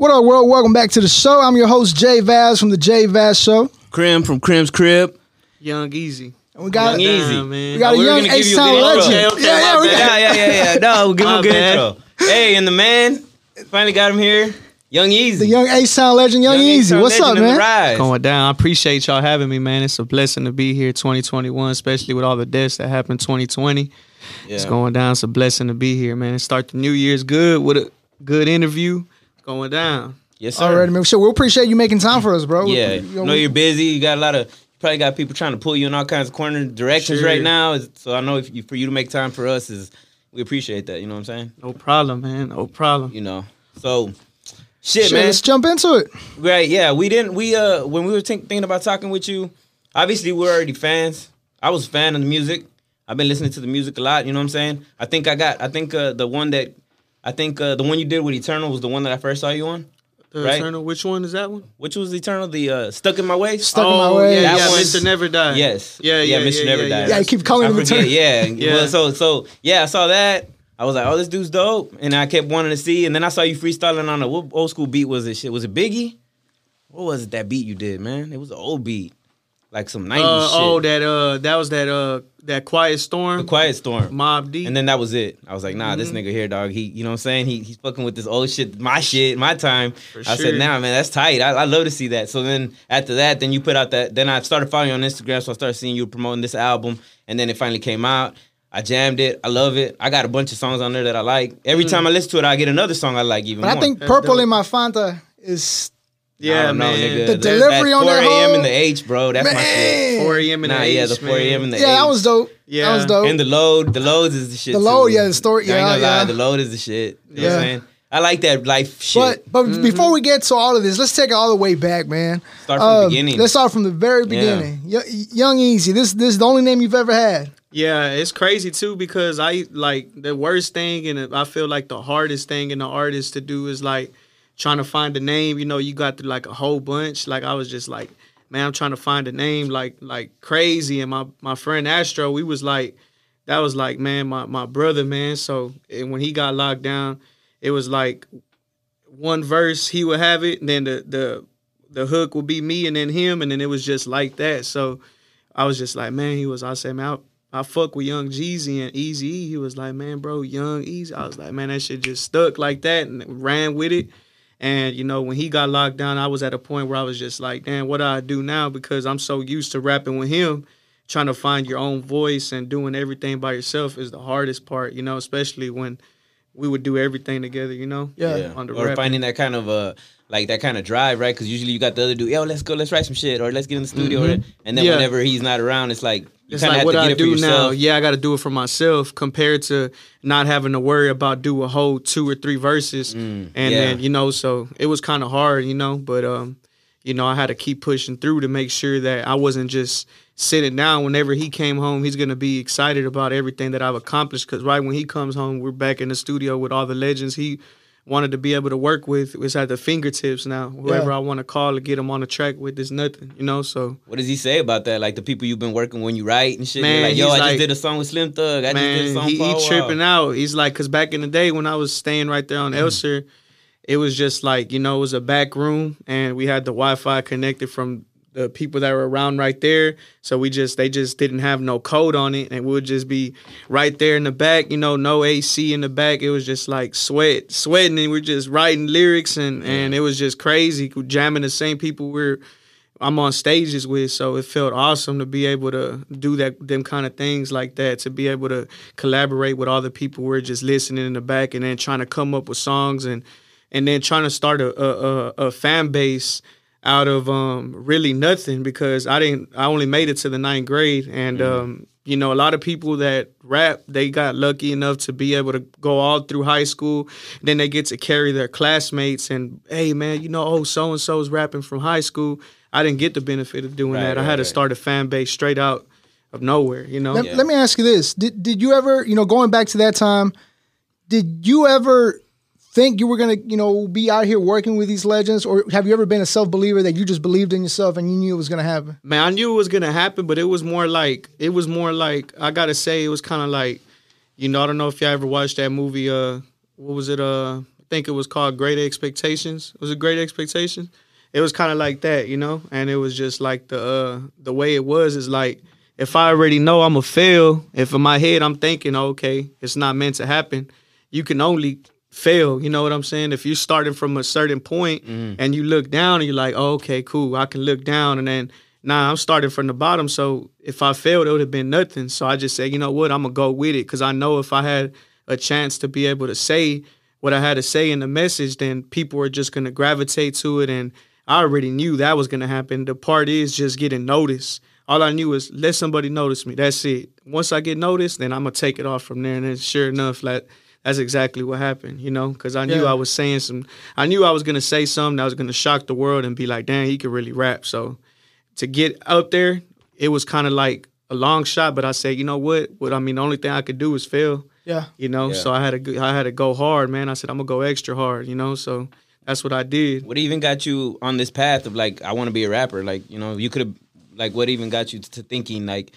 What up, world? Welcome back to the show. I'm your host, Jay Vaz from the Jay Vaz Show. Krim from Krim's Krib. Young Easy. And we got Young Easy. Man. we got a Oh, we young gonna you a H-Town legend. Okay, okay, yeah, yeah, my we got, Yeah, yeah, yeah, yeah. No, give him a good bad. intro. Hey, and the man finally got him here. Young Easy. the young H-Town legend, Young, Young Easy. What's up, legend in the man? Going down. I appreciate y'all having me, man. It's a blessing to be here 2021, especially with all the deaths that happened 2020. It's going down. It's a blessing to be here, man. Start the new year's good with a good interview. Going down. Yes, sir. Alrighty, man. So we appreciate you making time for us, bro. Yeah, You know, I know you're busy. You got a lot of. You probably got people trying to pull you in all kinds of corner directions Sure. right now. So I know if you, for you to make time for us is we appreciate that. You know what I'm saying? No problem, man. No problem. You know. So shit, Shit, man. let's jump into it. Right, yeah. We didn't we uh when we were think, thinking about talking with you, obviously we're already fans. I was a fan of the music. I've been listening to the music a lot, you know what I'm saying? I think I got I think uh the one that I think uh the one you did with Eternal was the one that I first saw you on. The Right. Eternal, which one is that one? Which was Eternal? The uh Stuck in My Way? Stuck in oh, my way. Yeah, That yeah, Mr. Never Die. Yes. Yeah, yeah, Mr. yeah, Never yeah, Died. Yeah, you keep calling I him Eternal. yeah. Yeah. Well, so so yeah, I saw that. I was like, oh, this dude's dope, and I kept wanting to see. And then I saw you freestyling on a what old school beat was it? Shit, was it Biggie? What was it that beat you did, man? It was an old beat, like some '90s Uh, shit. oh, that uh, that was that uh, that Quiet Storm. the Quiet Storm. Mobb Deep. And then that was it. I was like, nah, this Mm-hmm. nigga here, dog. He, you know what I'm saying? He, he's fucking with this old shit, my shit, my time. I sure. said, nah, man, that's tight. I, I love to see that. So then after that, then you put out that. Then I started following you on Instagram, so I started seeing you promoting this album, and then it finally came out. I jammed it. I love it. I got a bunch of songs on there that I like. Every Mm. time I listen to it, I get another song I like even But more. I think Purple in my Fanta is I yeah, don't know, man. nigga. The That- delivery that on that 4 a.m. whole- in the H, bro. That's my shit. 4 a.m. in Nah, the yeah, H, the 4 a.m. in the Yeah, that was dope. Yeah, That was dope. And the load, the loads is the shit. The too. load, yeah, the story- I ain't yeah, gonna lie, the load is the shit. You know what Yeah. I'm saying? I like that life shit. But but Mm-hmm. before we get to all of this, let's take it all the way back, man. Start from the Uh, beginning. Let's start from the very beginning. Y- Young Easy. This this is the only name you've ever had. Yeah, it's crazy too because I like the worst thing and I feel like the hardest thing in the artist to do is like trying to find a name. You know, you got to like a whole bunch. Like I was just like, man, I'm trying to find a name like like crazy. And my my friend Astro, we was like, that was like, man, my my brother, man. So and when he got locked down, it was like one verse he would have it, and then the the the hook would be me and then him, and then it was just like that. So I was just like, man, he was. I said, man, I, I fuck with Young Jeezy and Easy. He was like, man, bro, Young Easy. I was like, man, that shit just stuck like that and ran with it. And you know, when he got locked down, I was at a point where I was just like, damn, what do I do now? Because I'm so used to rapping with him. Trying to find your own voice and doing everything by yourself is the hardest part, you know, especially when we would do everything together, you know. Yeah. On the or rapping. finding that kind of uh like that kind of drive, right? Because usually you got the other dude, yo, let's go, let's write some shit, or let's get in the studio, or, and then Mm-hmm. Yeah. whenever he's not around, it's like you it's like what I do now. Yeah, I got to do it for myself compared to not having to worry about do a whole two or three verses, and Mm, yeah. then you know, so it was kind of hard, you know. But um, you know, I had to keep pushing through to make sure that I wasn't just sitting down. Whenever he came home, he's gonna be excited about everything that I've accomplished. Because right when he comes home, we're back in the studio with all the legends he wanted to be able to work with. was at the fingertips now. Whoever Yeah. I want to call to get him on the track with is nothing, you know. So. What does he say about that? Like the people you've been working with when you write and shit. Man, Man, like, yo, he's I just did a song with Slim Thug. I just did a man, song he, he tripping out. He's like, cause back in the day when I was staying right there on mm-hmm. Elser, it was just like you know it was a back room and we had the Wi-Fi connected from the people that were around right there. So we just they just didn't have no code on it, and we would just be right there in the back. You know, no AC in the back. It was just like sweat, sweating, and we're just writing lyrics, and and it was just crazy jamming the same people we're. I'm on stages with, so it felt awesome to be able to do that, them kind of things like that. To be able to collaborate with all the people we're just listening in the back, and then trying to come up with songs, and and then trying to start a a, a, a fan base out of um really nothing because I didn't I only made it to the ninth grade. And um you know a lot of people that rap they got lucky enough to be able to go all through high school. Then they get to carry their classmates and hey man you know oh so and so's rapping from high school. I didn't get the benefit of doing Right, that. I right, had to start a fan base straight out of nowhere you know? Let, Yeah. let me ask you this: Did did you ever, you know, going back to that time, did you ever think you were gonna, you know, be out here working with these legends, or have you ever been a self believer that you just believed in yourself and you knew it was gonna happen? Man, I knew it was gonna happen, but it was more like it was more like I gotta say it was kind of like, you know, I don't know if y'all ever watched that movie. Uh, what was it? Uh, I think it was called Great Expectations. Was it Great Expectations? It was kind of like that, you know. And it was just like the uh, the way it was is like if I already know I'm a fail, if in my head I'm thinking, okay, it's not meant to happen, you can only fail. You know what I'm saying? If you're starting from a certain point mm. and you look down and you're like, oh, okay, cool, I can look down, and then nah, I'm starting from the bottom. So if I failed, it would have been nothing. So I just said, you know what, I'm gonna go with it because I know if I had a chance to be able to say what I had to say in the message, then people are just gonna gravitate to it, and I already knew that was gonna happen. The part is just getting noticed. All I knew was let somebody notice me. That's it. Once I get noticed, then I'm gonna take it off from there. And then sure enough, like that's exactly what happened. You know, because I knew Yeah. I was saying some. I knew I was gonna say something that was gonna shock the world and be like, "Damn, he could really rap." So to get out there, it was kind of like a long shot. But I said, you know what? What I mean, the only thing I could do is fail. Yeah. You know, Yeah. so I had to go, I had to go hard, man. I said I'm gonna go extra hard. You know, so that's what I did. What even got you on this path of like I want to be a rapper? Like you know, you could have like what even got you to thinking like,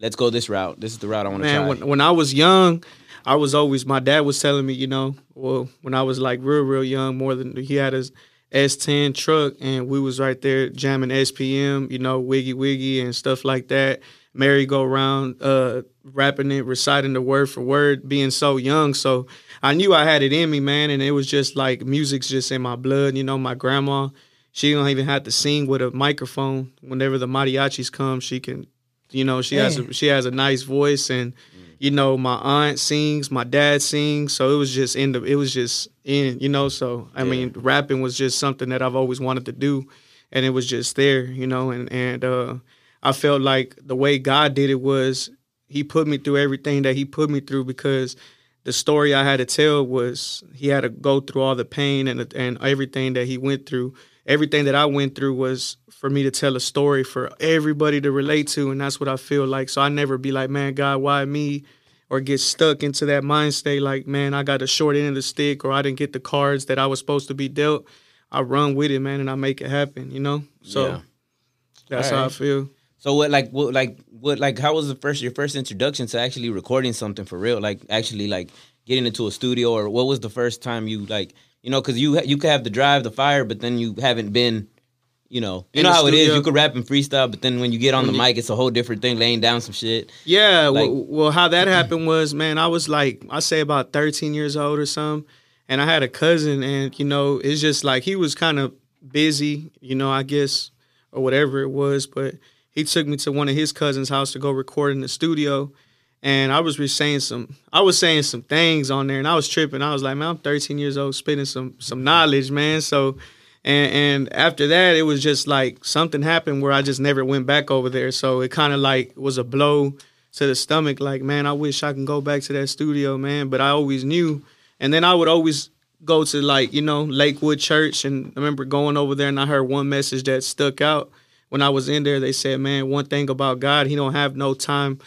let's go this route. This is the route I want to try. when when I was young, I was always my dad was telling me, you know, well, when I was like real real young, more than he had his S10 truck and we was right there jamming SPM, you know, Wiggy Wiggy and stuff like that. Merry go round, uh, rapping it, reciting the word for word, being so young. So I knew I had it in me, man, and it was just like music's just in my blood. You know, my grandma, she don't even have to sing with a microphone. Whenever the mariachis come, she can, you know, she has a, she has a nice voice and you know my aunt sings my dad sings so it was just in the it was just in you know so i Yeah. mean rapping was just something that i've always wanted to do and it was just there you know and and uh i felt like the way god did it was he put me through everything that he put me through because the story i had to tell was he had to go through all the pain and and everything that he went through everything that i went through was for me to tell a story for everybody to relate to and that's what i feel like. So i never be like man god why me? Or get stuck into that mind state like man i got a short end of the stick or i didn't get the cards that i was supposed to be dealt. I run with it man and i make it happen you know? So Yeah. that's how i feel. So what like what like what like how was the first your first introduction to actually recording something for real? Like actually like getting into a studio or what was the first time you like you know because you you could have the drive the fire but then you haven't been you know you In know how it is you could rap and freestyle but then when you get on the mic it's a whole different thing laying down some shit Yeah, Like- well, well, how that happened was, man, I was like, I say about 13 years old or something, and I had a cousin, and you know, it's just like he was kind of busy, you know, I guess, or whatever it was, but he took me to one of his cousins' house to go record in the studio, and I was re- saying some, I was saying some things on there, and I was tripping. I was like, man, I'm 13 years old, spitting some some knowledge, man. So. And, and after that, it was just like something happened where I just never went back over there. So it kind of like was a blow to the stomach. Like, man, I wish I can go back to that studio, man. But I always knew. And then I would always go to like you know Lakewood Church, and I remember going over there and I heard one message that stuck out. When I was in there, they said, "Man, one thing about God, He don't have no time."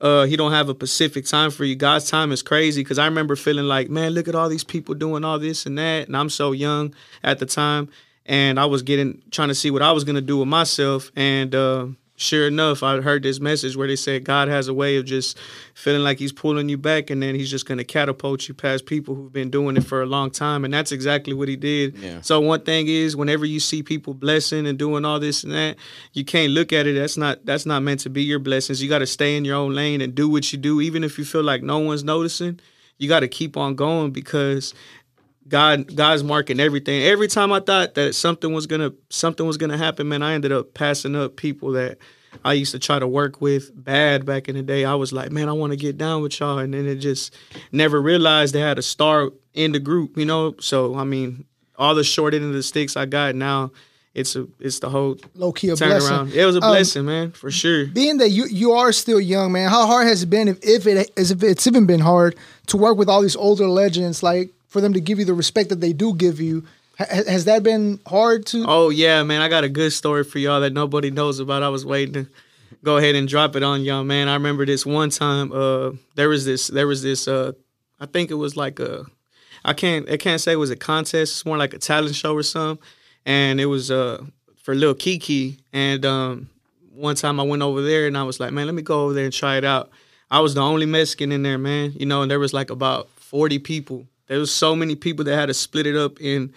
Uh, he don't have a specific time for you. God's time is crazy because I remember feeling like, man, look at all these people doing all this and that, and I'm so young at the time, and I was getting trying to see what I was gonna do with myself, and uh, sure enough, I heard this message where they said God has a way of just feeling like He's pulling you back, and then He's just gonna catapult you past people who've been doing it for a long time, and that's exactly what He did. Yeah. So one thing is, whenever you see people blessing and doing all this and that, you can't look at it. That's not that's not meant to be your blessings. You got to stay in your own lane and do what you do, even if you feel like no one's noticing. You got to keep on going because God God's marking everything. Every time I thought that something was gonna something was gonna happen, man, I ended up passing up people that I used to try to work with bad back in the day. I was like, man, I want to get down with y'all, and then it just never realized they had a star in the group, you know. So I mean, all the short end of the sticks I got now, it's a it's the whole Low key a turn blessing. around. It was a Um, blessing, man, for sure. being that you you are still young, man, how hard has it been if, if it as if it's even been hard to work with all these older legends, like for them to give you the respect that they do give you? Ha- has that been hard to? Oh yeah, man, I got a good story for y'all that nobody knows about. I was waiting to go ahead and drop it on y'all, man. I remember this one time. Uh, there was this. There was this. Uh, I think it was like a. I can't. I can't say it was a contest. It's more like a talent show or something. And it was uh for Lil Keke. And um, one time I went over there and I was like, man, let me go over there and try it out. I was the only Mexican in there, man. You know, and there was like about forty people There was so many people that had to split it up in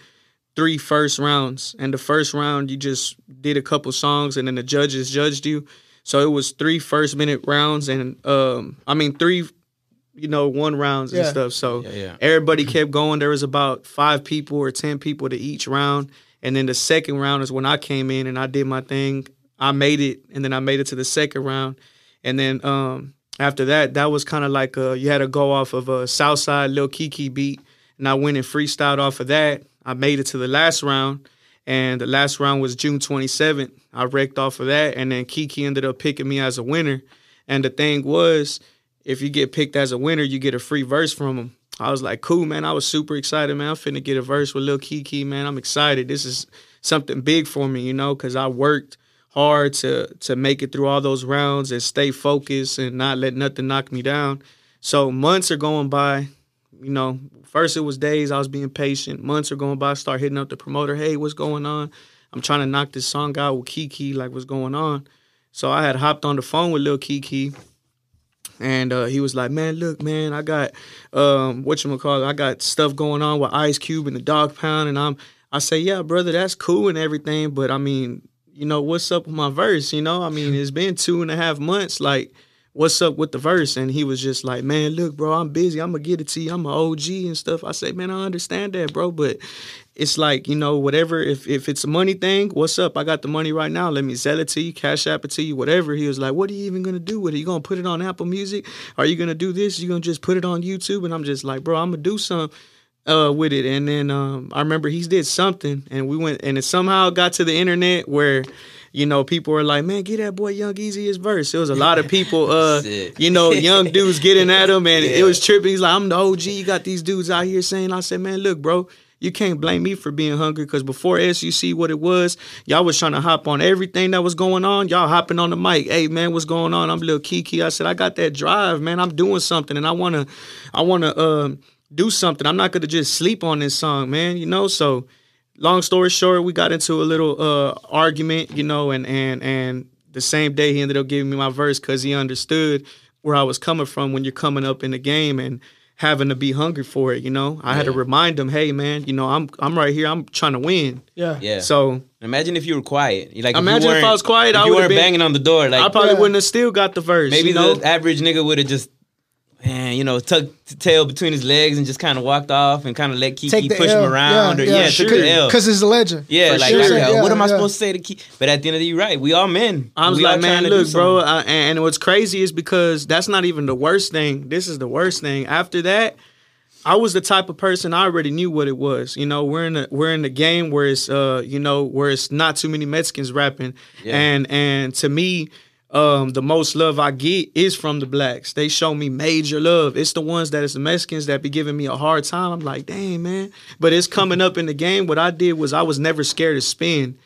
three first rounds. And the first round, you just did a couple songs, and then the judges judged you. So it was three first minute rounds, and um, I mean three, you know, one rounds and stuff. So Yeah, yeah. everybody kept going. There was about five people or ten people to each round, and then the second round is when I came in and I did my thing. I made it, and then I made it to the second round, and then um, after that, that was kind of like uh, you had to go off of a Southside Lil Keke beat, and I went and freestyled off of that. I made it to the last round, and the last round was June 27th. I wrecked off of that, and then Keke ended up picking me as a winner. And the thing was, if you get picked as a winner, you get a free verse from him. I was like, cool, man. I was super excited, man. I'm finna get a verse with Lil Keke, man. I'm excited. This is something big for me, you know, because I worked hard to to make it through all those rounds and stay focused and not let nothing knock me down. So months are going by. You know, first it was days I was being patient. Months are going by. I start hitting up the promoter. Hey, what's going on? I'm trying to knock this song out with Keke. Like, what's going on? So I had hopped on the phone with Lil Keke, and uh, he was like, "Man, look, man, I got um, what you call? I got stuff going on with Ice Cube and the Dog Pound." And I'm, I say, "Yeah, brother, that's cool and everything, but I mean, you know, what's up with my verse? You know, I mean, it's been two and a half months, like." What's up with the verse? And he was just like, Man, look, bro, I'm busy. I'm gonna get it to you. I'm an OG and stuff. I say, Man, I understand that, bro, but it's like you know whatever if if it's a money thing what's up i got the money right now let me sell it to you cash app it to you whatever he was like what are you even gonna do with it you gonna put it on apple music are you gonna do this you gonna just put it on youtube and i'm just like bro i'm gonna do some uh with it and then um i remember he did something and we went and it somehow got to the internet where you know, people were like, "Man, get that boy Young Easy his verse." It was a lot of people, uh, you know, young dudes getting at him, and it was tripping. He's like, "I'm the OG." You got these dudes out here saying, "I said, man, look, bro, you can't blame me for being hungry because before SUC, what it was, y'all was trying to hop on everything that was going on. Y'all hopping on the mic. Hey, man, what's going on? I'm little Keke. I said, I got that drive, man. I'm doing something, and I wanna, I wanna, um, do something. I'm not gonna just sleep on this song, man. You know, so." long story short, we got into a little uh, argument, you know, and and and the same day he ended up giving me my verse because he understood where I was coming from when you're coming up in the game and having to be hungry for it. You know, I had to remind him, hey man, you know, I'm I'm right here. I'm trying to win. Yeah. Yeah. So Imagine if you were quiet. Like Imagine you if I was quiet, If I you would've weren't been- banging on the door. Like I probably Yeah. wouldn't have still got the verse. maybe you know? the average nigga would have just, man, you know, tucked the tail between his legs and just kind of walked off and kind of let Keke Take the push L. him around. Yeah, or, yeah, yeah, took sure. the L. Because it's a legend. Yeah, For like, sure. like, Yeah, what am I supposed to say to Keke? But at the end of the day, you're right. We all men. I was We like, man, trying to do look, bro. I, and what's crazy is because that's not even the worst thing. This is the worst thing. After that, I was the type of person I already knew what it was. You know, we're in a we're in a game where it's uh, you know, where it's not too many Mexicans rapping, Yeah. and and to me. Um, the most love I get is from the blacks. They show me major love. It's the ones that is the Mexicans that be giving me a hard time. I'm like, dang man. But it's coming up in the game. What I did was I was never scared to spend.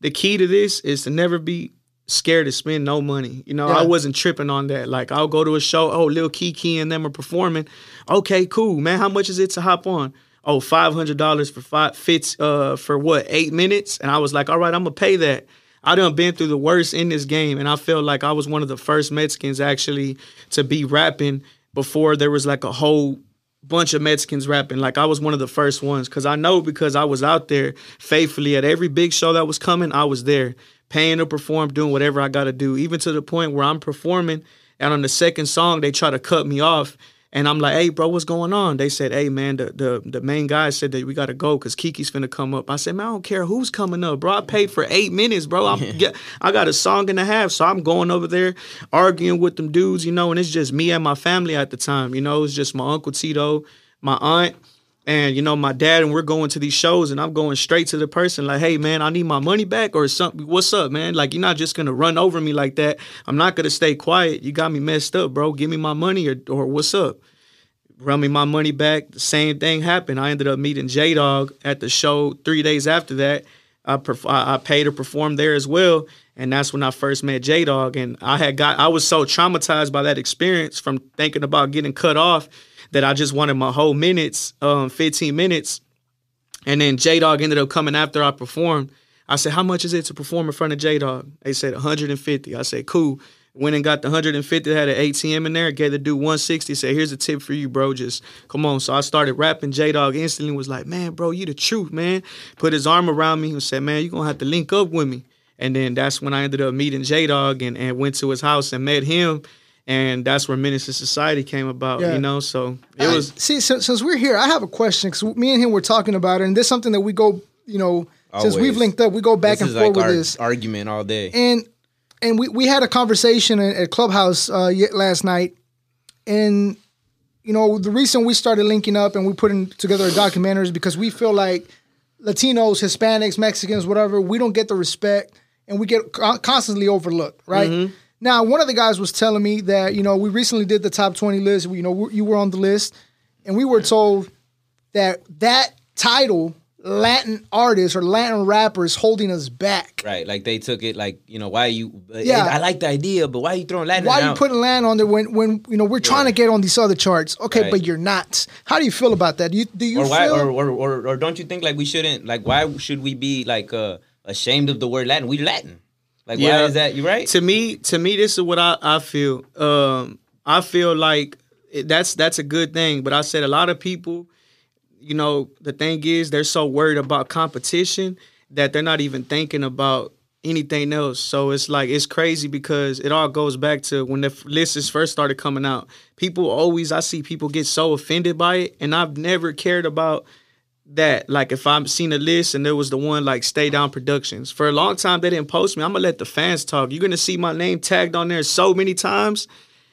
The key to this is to never be scared to spend no money. You know, Yeah. I wasn't tripping on that. Like I'll go to a show, oh, Lil Keke and them are performing. Okay, cool, man. How much is it to hop on? Oh, five hundred dollars for five fits uh for what, eight minutes? And I was like, all right, I'm gonna pay that. I done been through the worst in this game, and I felt like I was one of the first Mexicans actually to be rapping before there was like a whole bunch of Mexicans rapping. Like I was one of the first ones because I know because I was out there faithfully at every big show that was coming. I was there, paying to perform, doing whatever I got to do, even to the point where I'm performing, and on the second song they try to cut me off. And I'm like, hey, bro, what's going on? They said, hey, man, the the, the main guy said that we got to go because Keke's finna come up. I said, man, I don't care who's coming up, bro. I paid for eight minutes, bro. I'm, I got a song and a half, so I'm going over there arguing with them dudes, you know, and it's just me and my family at the time. You know, it's just my uncle Tito, my aunt, and you know my dad, and we're going to these shows, and I'm going straight to the person like, "Hey, man, I need my money back or something. What's up, man? Like, you're not just gonna run over me like that. I'm not gonna stay quiet. You got me messed up, bro. Give me my money or or what's up." Run me my money back. The same thing happened. I ended up meeting J-Dawg at the show three days after that. I, perf- I paid to perform there as well, and that's when I first met J-Dawg. And I had got I was so traumatized by that experience from thinking about getting cut off that I just wanted my whole minutes, um, 15 minutes. And then J-Dawg ended up coming after I performed. I said, How much is it to perform in front of J-Dawg? They said 150. I said, Cool. Went and got the 150, had an ATM in there, gave the dude 160, said, here's a tip for you, bro. Just come on. So I started rapping. J-Dawg instantly was like, man, bro, you the truth, man. Put his arm around me and said, man, you're gonna have to link up with me. And then that's when I ended up meeting J-Dawg and, and went to his house and met him. And that's where Menace to Society came about, Yeah. you know? So it was See, since, since we're here, I have a question because me and him were talking about it, and this is something that we go, you know, since we've linked up, we go back this and is forth like with our this. argument all day. and and we, we had a conversation at, at Clubhouse uh, ye- last night, and you know the reason we started linking up and we putting together a documentary is because we feel like Latinos, Hispanics, Mexicans, whatever, we don't get the respect and we get constantly overlooked, right? Now, one of the guys was telling me that you know we recently did the top twenty list. You know, we- you were on the list, and we were told that that title, Latin artist or Latin rapper, is holding us back. Right, like they took it like you know why you. Yeah. I like the idea, but why are you throwing Latin? Why are you out? putting Latin on there when when you know we're trying to get on these other charts? Okay, Right. but you're not. How do you feel about that? Do you do you or why or, or, or or don't you think like we shouldn't like why should we be like uh ashamed of the word Latin? We Latin. Like why Yeah. is that? You right? to me to me this is what i, I feel um i feel like it, that's that's a good thing but i said a lot of people you know the thing is they're so worried about competition that they're not even thinking about anything else so it's like it's crazy because it all goes back to when the lists first started coming out people always i see people get so offended by it and i've never cared about that like if I'm seen a list and there was the one like Stay Down Productions. For a long time they didn't post me. I'm gonna let the fans talk. You're gonna see my name tagged on there so many times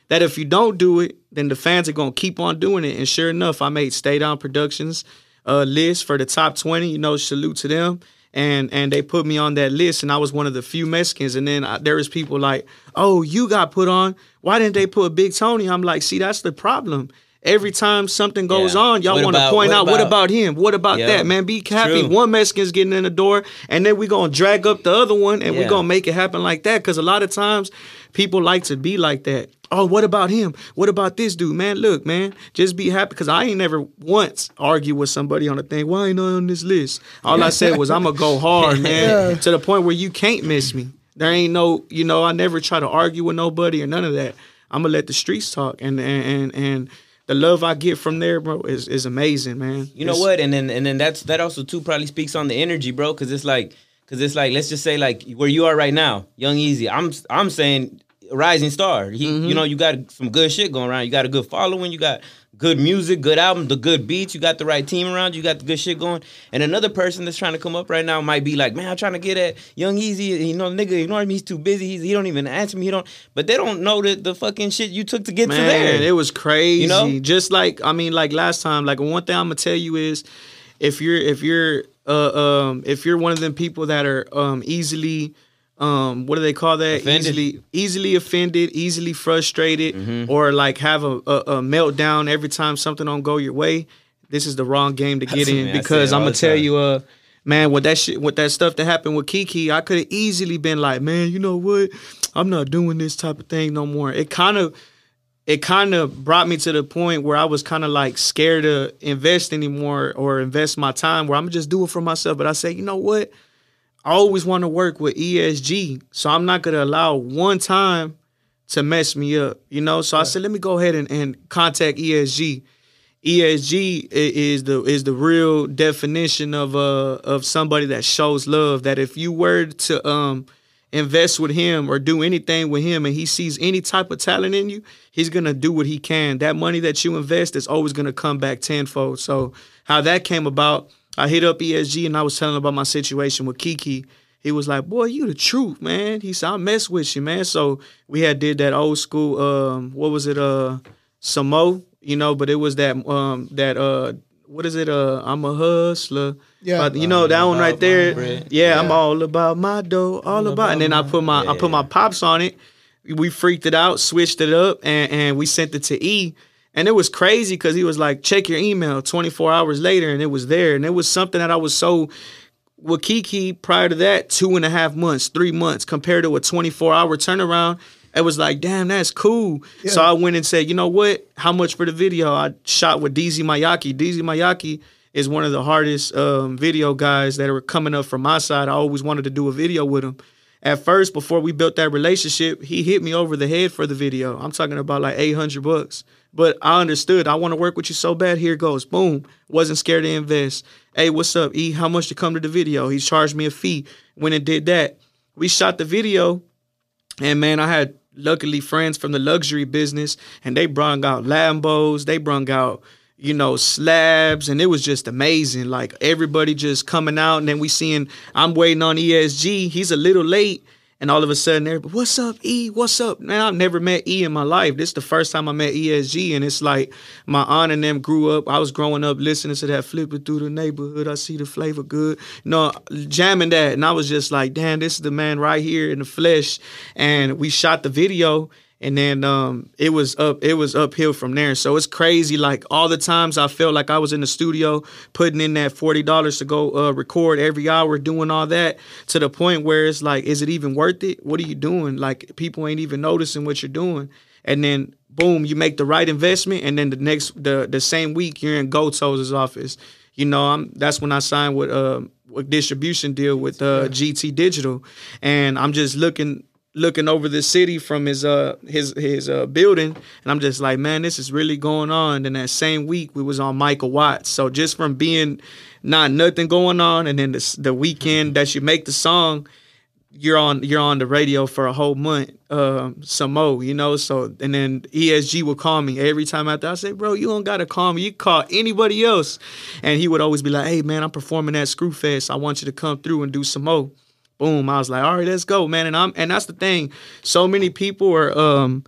that if you don't do it, then the fans are gonna keep on doing it. And sure enough, I made Stay Down Productions uh list for the top 20. You know, salute to them. And and they put me on that list, and I was one of the few Mexicans. And then I, there was people like, "Oh, you got put on. Why didn't they put Big Tony?" I'm like, "See, that's the problem. Every time something goes Yeah. on, y'all want to point what out what about- about him? What about Yeah. that, man? Be happy. True. One Mexican's getting in the door, and then we're gonna drag up the other one, and Yeah. we're gonna make it happen like that. Because a lot of times, people like to be like that. Oh, what about him? What about this dude, man? Look, man, just be happy. Because I ain't never once argued with somebody on a thing. Why ain't I on this list? All I said was I'm gonna go hard, man, Yeah. to the point where you can't miss me. There ain't no, you know, I never try to argue with nobody or none of that. I'm gonna let the streets talk, and and and. and the love I get from there, bro, is, is amazing, man. You know It's- what? And then and then that's that also too probably speaks on the energy, bro. Because it's like because it's like let's just say like where you are right now, Young Easy. I'm I'm saying rising star. He, Mm-hmm. you know, you got some good shit going around. You got a good following. You got good music, good album, the good beats. You got the right team around. You got the good shit going. And another person that's trying to come up right now might be like, man, I'm trying to get at Young Easy. You know, nigga, ignore me. He's too busy. He's, he don't even answer me. He don't. But they don't know the the fucking shit you took to get to Man, there. it was crazy. You know? just like I mean, like last time. Like one thing I'm gonna tell you is, if you're if you're uh um if you're one of them people that are um easily um what do they call that Offended? easily easily offended easily frustrated Mm-hmm. or like have a, a, a meltdown every time something don't go your way this is the wrong game to get That's- in because i'm gonna tell time. you uh man with that shit with that stuff that happened with keke i could have easily been like man you know what i'm not doing this type of thing no more it kind of it kind of brought me to the point where I was kind of like scared to invest anymore or invest my time where I'm just do it for myself. But I say, you know what? I always want to work with ESG. So I'm not going to allow one time to mess me up, you know? So I said, let me go ahead and, and contact ESG. ESG is the is the real definition of uh of somebody that shows love. That if you were to um invest with him or do anything with him and he sees any type of talent in you, he's gonna do what he can. That money that you invest is always gonna come back tenfold. So how that came about, I hit up ESG and I was telling about my situation with Keke. He was like, "Boy, you the truth, man." He said, "I mess with you, man." So we had did that old school. Um, what was it? Uh, Samo, you know, but it was that um that uh what is it? Uh, I'm a hustler. Yeah. But you know that one right there. bread. Yeah, I'm all about my dough, all, about. And then I put my I put my pops on it. We freaked it out, switched it up, and, and we sent it to E. And it was crazy because he was like, check your email 24 hours later, and it was there. And it was something that I was so with Keke prior to that, two and a half months, three months, compared to a 24 hour turnaround. It was like, damn, that's cool. So I went and said, you know what? How much for the video? I shot with DZ Mayaki. DZ Mayaki is one of the hardest um, video guys that are coming up from my side. I always wanted to do a video with him. At first before we built that relationship, he hit me over the head for the video. I'm talking about like 800 bucks. But I understood. I want to work with you so bad. Here goes. Boom. Wasn't scared to invest. Hey, what's up, E? How much to come to the video? He charged me a fee. Went and did that. We shot the video, and man, I had luckily friends from the luxury business, and they brung out Lambos. They brung out you know, slabs, and it was just amazing. Like everybody just coming out, and then we seeing I'm waiting on ESG. He's a little late, and all of a sudden, everybody, what's up, E? What's up? Man, I've never met E in my life. This is the first time I met ESG, and it's like my aunt and them grew up. I was growing up listening to that flipping through the neighborhood. I see the flavor good, you know, jamming that, and I was just like, damn, this is the man right here in the flesh. And we shot the video and then um, it was up it was uphill from there. So it's crazy like all the times i felt like i was in the studio putting in that $40 to go uh, record every hour doing all that to the point where it's like is it even worth it? What are you doing? Like people ain't even noticing what you're doing. And then boom you make the right investment and then the next the the same week you're in goldtoes office. You know i'm that's when i signed with uh a distribution deal with uh, gt digital. And i'm just looking looking over the city from his uh his his uh building and I'm just like man this is really going on. And that same week we was on Michael Watts. So just from being not nothing going on and then the, the weekend that you make the song you're on you're on the radio for a whole month um some more you know? So and then ESG would call me every time after. I say bro you don't gotta call me. You call anybody else. And he would always be like hey man I'm performing at Screwfest. I want you to come through and do some more boom, I was like, all right, let's go, man. And I'm and that's the thing. So many people are um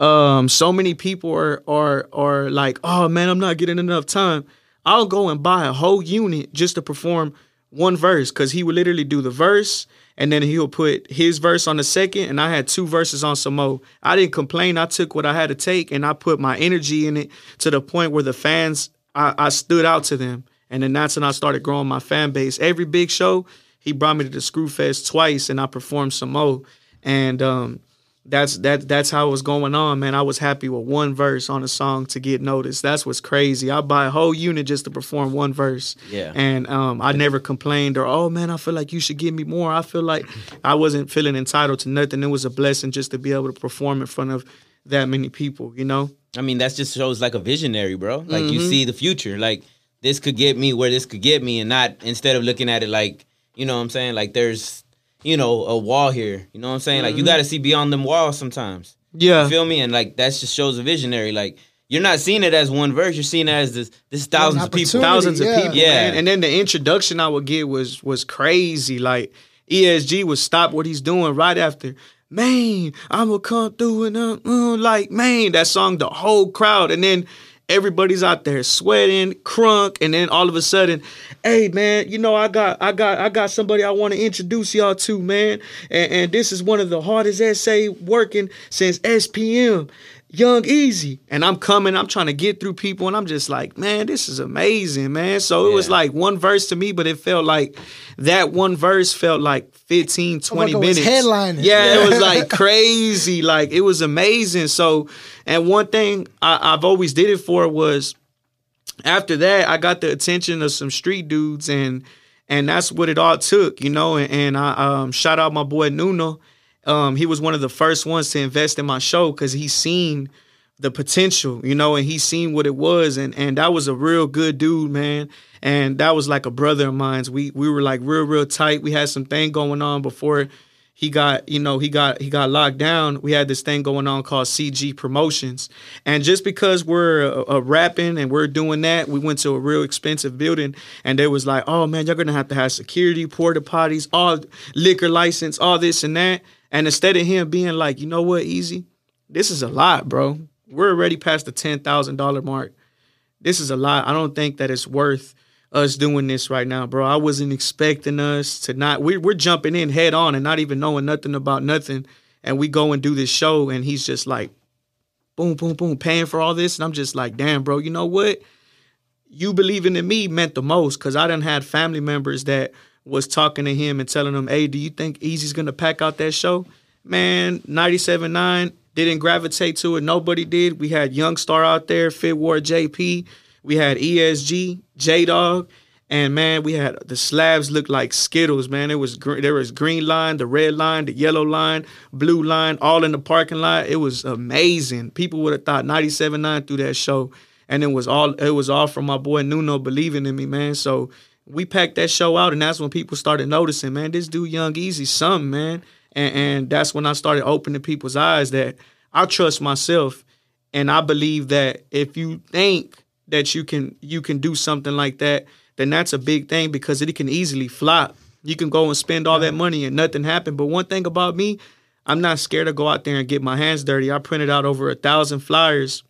um so many people are are are like, oh man, I'm not getting enough time. I'll go and buy a whole unit just to perform one verse because he would literally do the verse and then he'll put his verse on the second and i had two verses on more i didn't complain i took what i had to take and i put my energy in it to the point where the fans i, I stood out to them and then that's when i started growing my fan base every big show he brought me to the Screwfest twice, and I performed some more. And um, that's that that's how it was going on, man. I was happy with one verse on a song to get noticed. That's what's crazy. I buy a whole unit just to perform one verse. Yeah. And um, I never complained or oh man, I feel like you should give me more. I feel like I wasn't feeling entitled to nothing. It was a blessing just to be able to perform in front of that many people. You know. I mean, that just shows like a visionary, bro. Like mm-hmm. you see the future. Like this could get me where this could get me, and not instead of looking at it like you know what I'm saying? Like there's, you know, a wall here. You know what I'm saying? Mm-hmm. Like you mm-hmm. got to see beyond them walls sometimes. Yeah. You feel me? And like that just shows a visionary. Like you're not seeing it as one verse. You're seeing it as this this thousands of people. Thousands yeah. of people. Yeah. Man. And then the introduction I would get was was crazy. Like ESG would stop what he's doing right after. Man, I'ma come through and uh, uh, like man, that song the whole crowd, and then everybody's out there sweating, crunk, and then all of a sudden, hey man, you know I got I got I got somebody I want to introduce y'all to, man. And, and this is one of the hardest essay working since SPM. Young Easy. And I'm coming, I'm trying to get through people, and I'm just like, man, this is amazing, man. So it was like one verse to me, but it felt like that one verse felt like 15, 20 like minutes. Headlining. Yeah, it was like crazy. Like it was amazing. So, and one thing I, I've always did it for was after that, I got the attention of some street dudes and and that's what it all took, you know. And, and I um, shout out my boy Nuno um, he was one of the first ones to invest in my show because he seen the potential, you know, and he seen what it was, and and that was a real good dude, man. And that was like a brother of mine. We we were like real real tight. We had some thing going on before he got you know he got he got locked down we had this thing going on called cg promotions and just because we're a, a rapping and we're doing that we went to a real expensive building and they was like oh man you're gonna have to have security porta potties all liquor license all this and that and instead of him being like, you know what, easy, this is a lot, bro. We're already past the ten thousand dollar mark. This is a lot. I don't think that it's worth us doing this right now, bro. I wasn't expecting us to not. We're we're jumping in head on and not even knowing nothing about nothing, and we go and do this show, and he's just like, boom, boom, boom, paying for all this, and I'm just like, damn, bro. You know what? You believing in me meant the most because I done had family members that was talking to him and telling him, "Hey, do you think Easy's gonna pack out that show?" Man, 97.9 didn't gravitate to it. Nobody did. We had Young Star out there, Fit War JP. We had ESG, J-Dawg, And man, we had the slabs looked like Skittles, man. It was gr- there was green line, the red line, the yellow line, blue line, all in the parking lot. It was amazing. People would have thought 97.9 threw that show. And it was all it was all from my boy Nuno believing in me, man. So we packed that show out, and that's when people started noticing, man, this dude Young Easy, something, man. And, and that's when I started opening people's eyes that I trust myself, and I believe that if you think that you can you can do something like that, then that's a big thing because it can easily flop. You can go and spend all that money and nothing happened. But one thing about me, I'm not scared to go out there and get my hands dirty. I printed out over a thousand flyers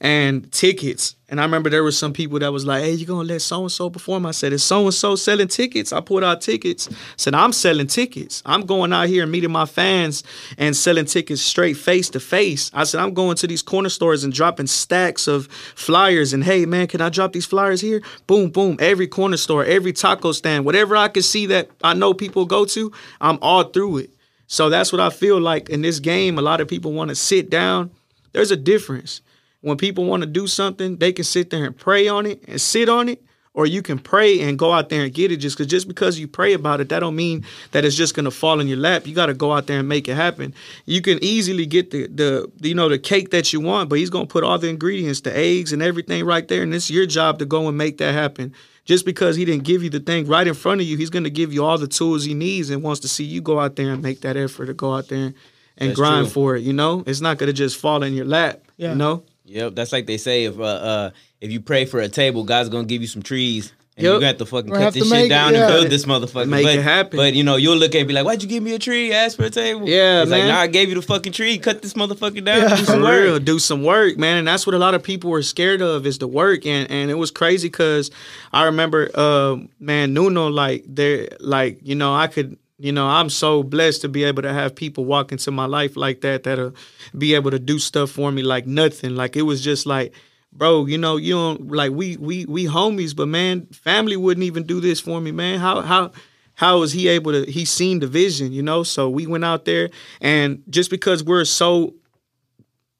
and tickets. And I remember there were some people that was like, "Hey, you gonna let so and so perform?" I said, "Is so and so selling tickets?" I pulled out tickets. said, "I'm selling tickets. I'm going out here and meeting my fans and selling tickets straight face to face." I said, "I'm going to these corner stores and dropping stacks of flyers. And hey, man, can I drop these flyers here? Boom, boom. Every corner store, every taco stand, whatever I can see that I know people go to, I'm all through it." So that's what I feel like in this game. A lot of people want to sit down. There's a difference when people want to do something, they can sit there and pray on it and sit on it, or you can pray and go out there and get it. Just because just because you pray about it, that don't mean that it's just gonna fall in your lap. You got to go out there and make it happen. You can easily get the the you know the cake that you want, but he's gonna put all the ingredients, the eggs and everything right there, and it's your job to go and make that happen. Just because he didn't give you the thing right in front of you, he's gonna give you all the tools he needs and wants to see you go out there and make that effort to go out there and grind true. for it. You know, it's not gonna just fall in your lap. Yeah. You know. Yep, that's like they say if uh, uh if you pray for a table, God's gonna give you some trees. And Yep. you're gonna fucking We're cut this shit make it, down yeah. and build this motherfucker. Make but, it happen. But you know, you'll look at it and be like, Why'd you give me a tree? Ask for a table. Yeah, it's man. like, nah, I gave you the fucking tree. Cut this motherfucker down. Yeah. Do For some work. real, do some work, man. And that's what a lot of people were scared of is the work. And and it was crazy because I remember, uh, man, Nuno, like there, like you know, I could, you know, I'm so blessed to be able to have people walk into my life like that that'll be able to do stuff for me like nothing. Like it was just like. Bro, you know, you don't like we we we homies, but man, family wouldn't even do this for me, man. How how how was he able to he seen the vision, you know? So we went out there and just because we're so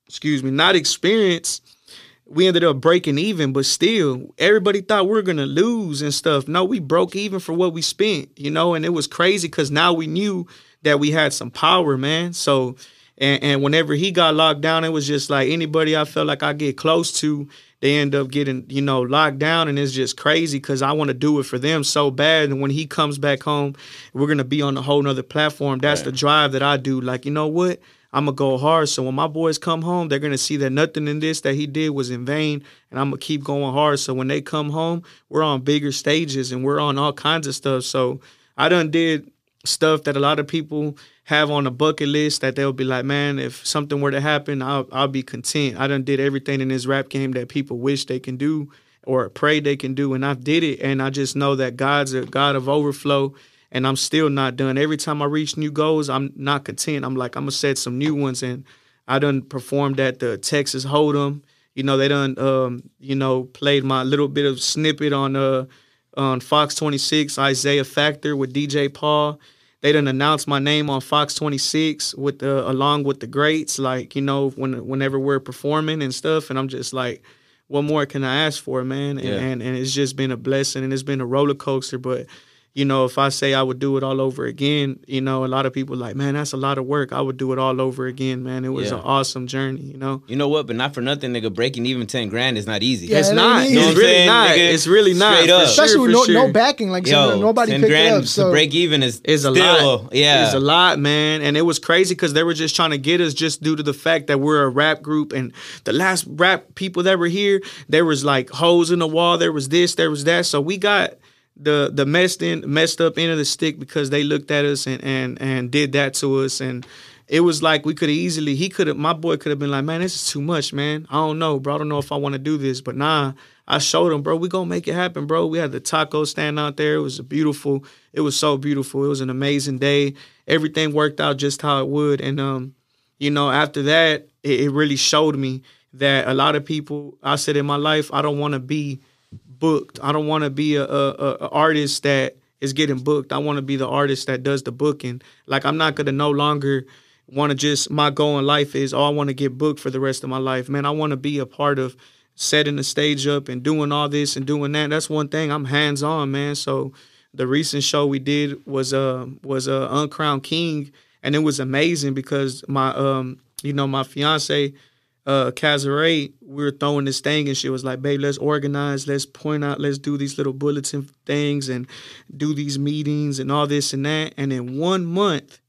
excuse me, not experienced, we ended up breaking even, but still, everybody thought we were gonna lose and stuff. No, we broke even for what we spent, you know, and it was crazy because now we knew that we had some power, man. So, and, and whenever he got locked down, it was just like anybody I felt like I get close to, they end up getting, you know, locked down, and it's just crazy because I want to do it for them so bad. And when he comes back home, we're gonna be on a whole nother platform. That's the drive that I do. Like, you know what? I'm gonna go hard. So when my boys come home, they're gonna see that nothing in this that he did was in vain, and I'm gonna keep going hard. So when they come home, we're on bigger stages and we're on all kinds of stuff. So I done did stuff that a lot of people have on a bucket list that they'll be like, man, if something were to happen, I'll I'll be content. I done did everything in this rap game that people wish they can do or pray they can do, and I did it. And I just know that God's a God of overflow and I'm still not done. Every time I reach new goals, I'm not content. I'm like, I'm gonna set some new ones, and I done performed at the Texas Hold'em. You know, they done, um, you know, played my little bit of snippet on uh on Fox 26, Isiah Factor with DJ Paul. They done announced my name on Fox 26 with the along with the greats, like you know, when whenever we're performing and stuff, and I'm just like. What more can I ask for, man? And, Yeah. and and it's just been a blessing, and it's been a roller coaster. But you know, if I say I would do it all over again, you know, a lot of people like, man, that's a lot of work. I would do it all over again, man. It was Yeah. an awesome journey, you know. You know what? But not for nothing, nigga. Breaking even ten grand is not easy. Yeah, it's it not. It's easy. You know what really saying, not. nigga? It's really not. Straight for up. sure, Especially with no, sure. no backing, like Yo, so nobody 10 picked grand up. So to break even is is a still, lot. Yeah, It's a lot, man. And it was crazy because they were just trying to get us just due to the fact that we're a rap group. And the last rap people that were here, there was like holes in the wall. There was this, there was that. So we got the the messed in messed up end of the stick because they looked at us and and and did that to us. And it was like we could have easily he could have my boy could have been like man this is too much man. I don't know bro. I don't know if i want to do this. But nah i showed him bro we gonna make it happen bro. We had the taco stand out there. It was beautiful it was so beautiful. It was an amazing day. Everything worked out just how it would. And um you know after that it, it really showed me that a lot of people i said in my life i don't want to be booked. I don't want to be a, a, a a artist that is getting booked. I want to be the artist that does the booking. Like I'm not gonna no longer want to just my goal in life is oh I want to get booked for the rest of my life. Man, I want to be a part of setting the stage up and doing all this and doing that. That's one thing. I'm hands on, man. So the recent show we did was uh was uh Uncrowned King, and it was amazing because my um you know my fiance uh Cazaret, we were throwing this thing and she was like, babe, let's organize, let's point out, let's do these little bulletin things and do these meetings and all this and that. And in one month,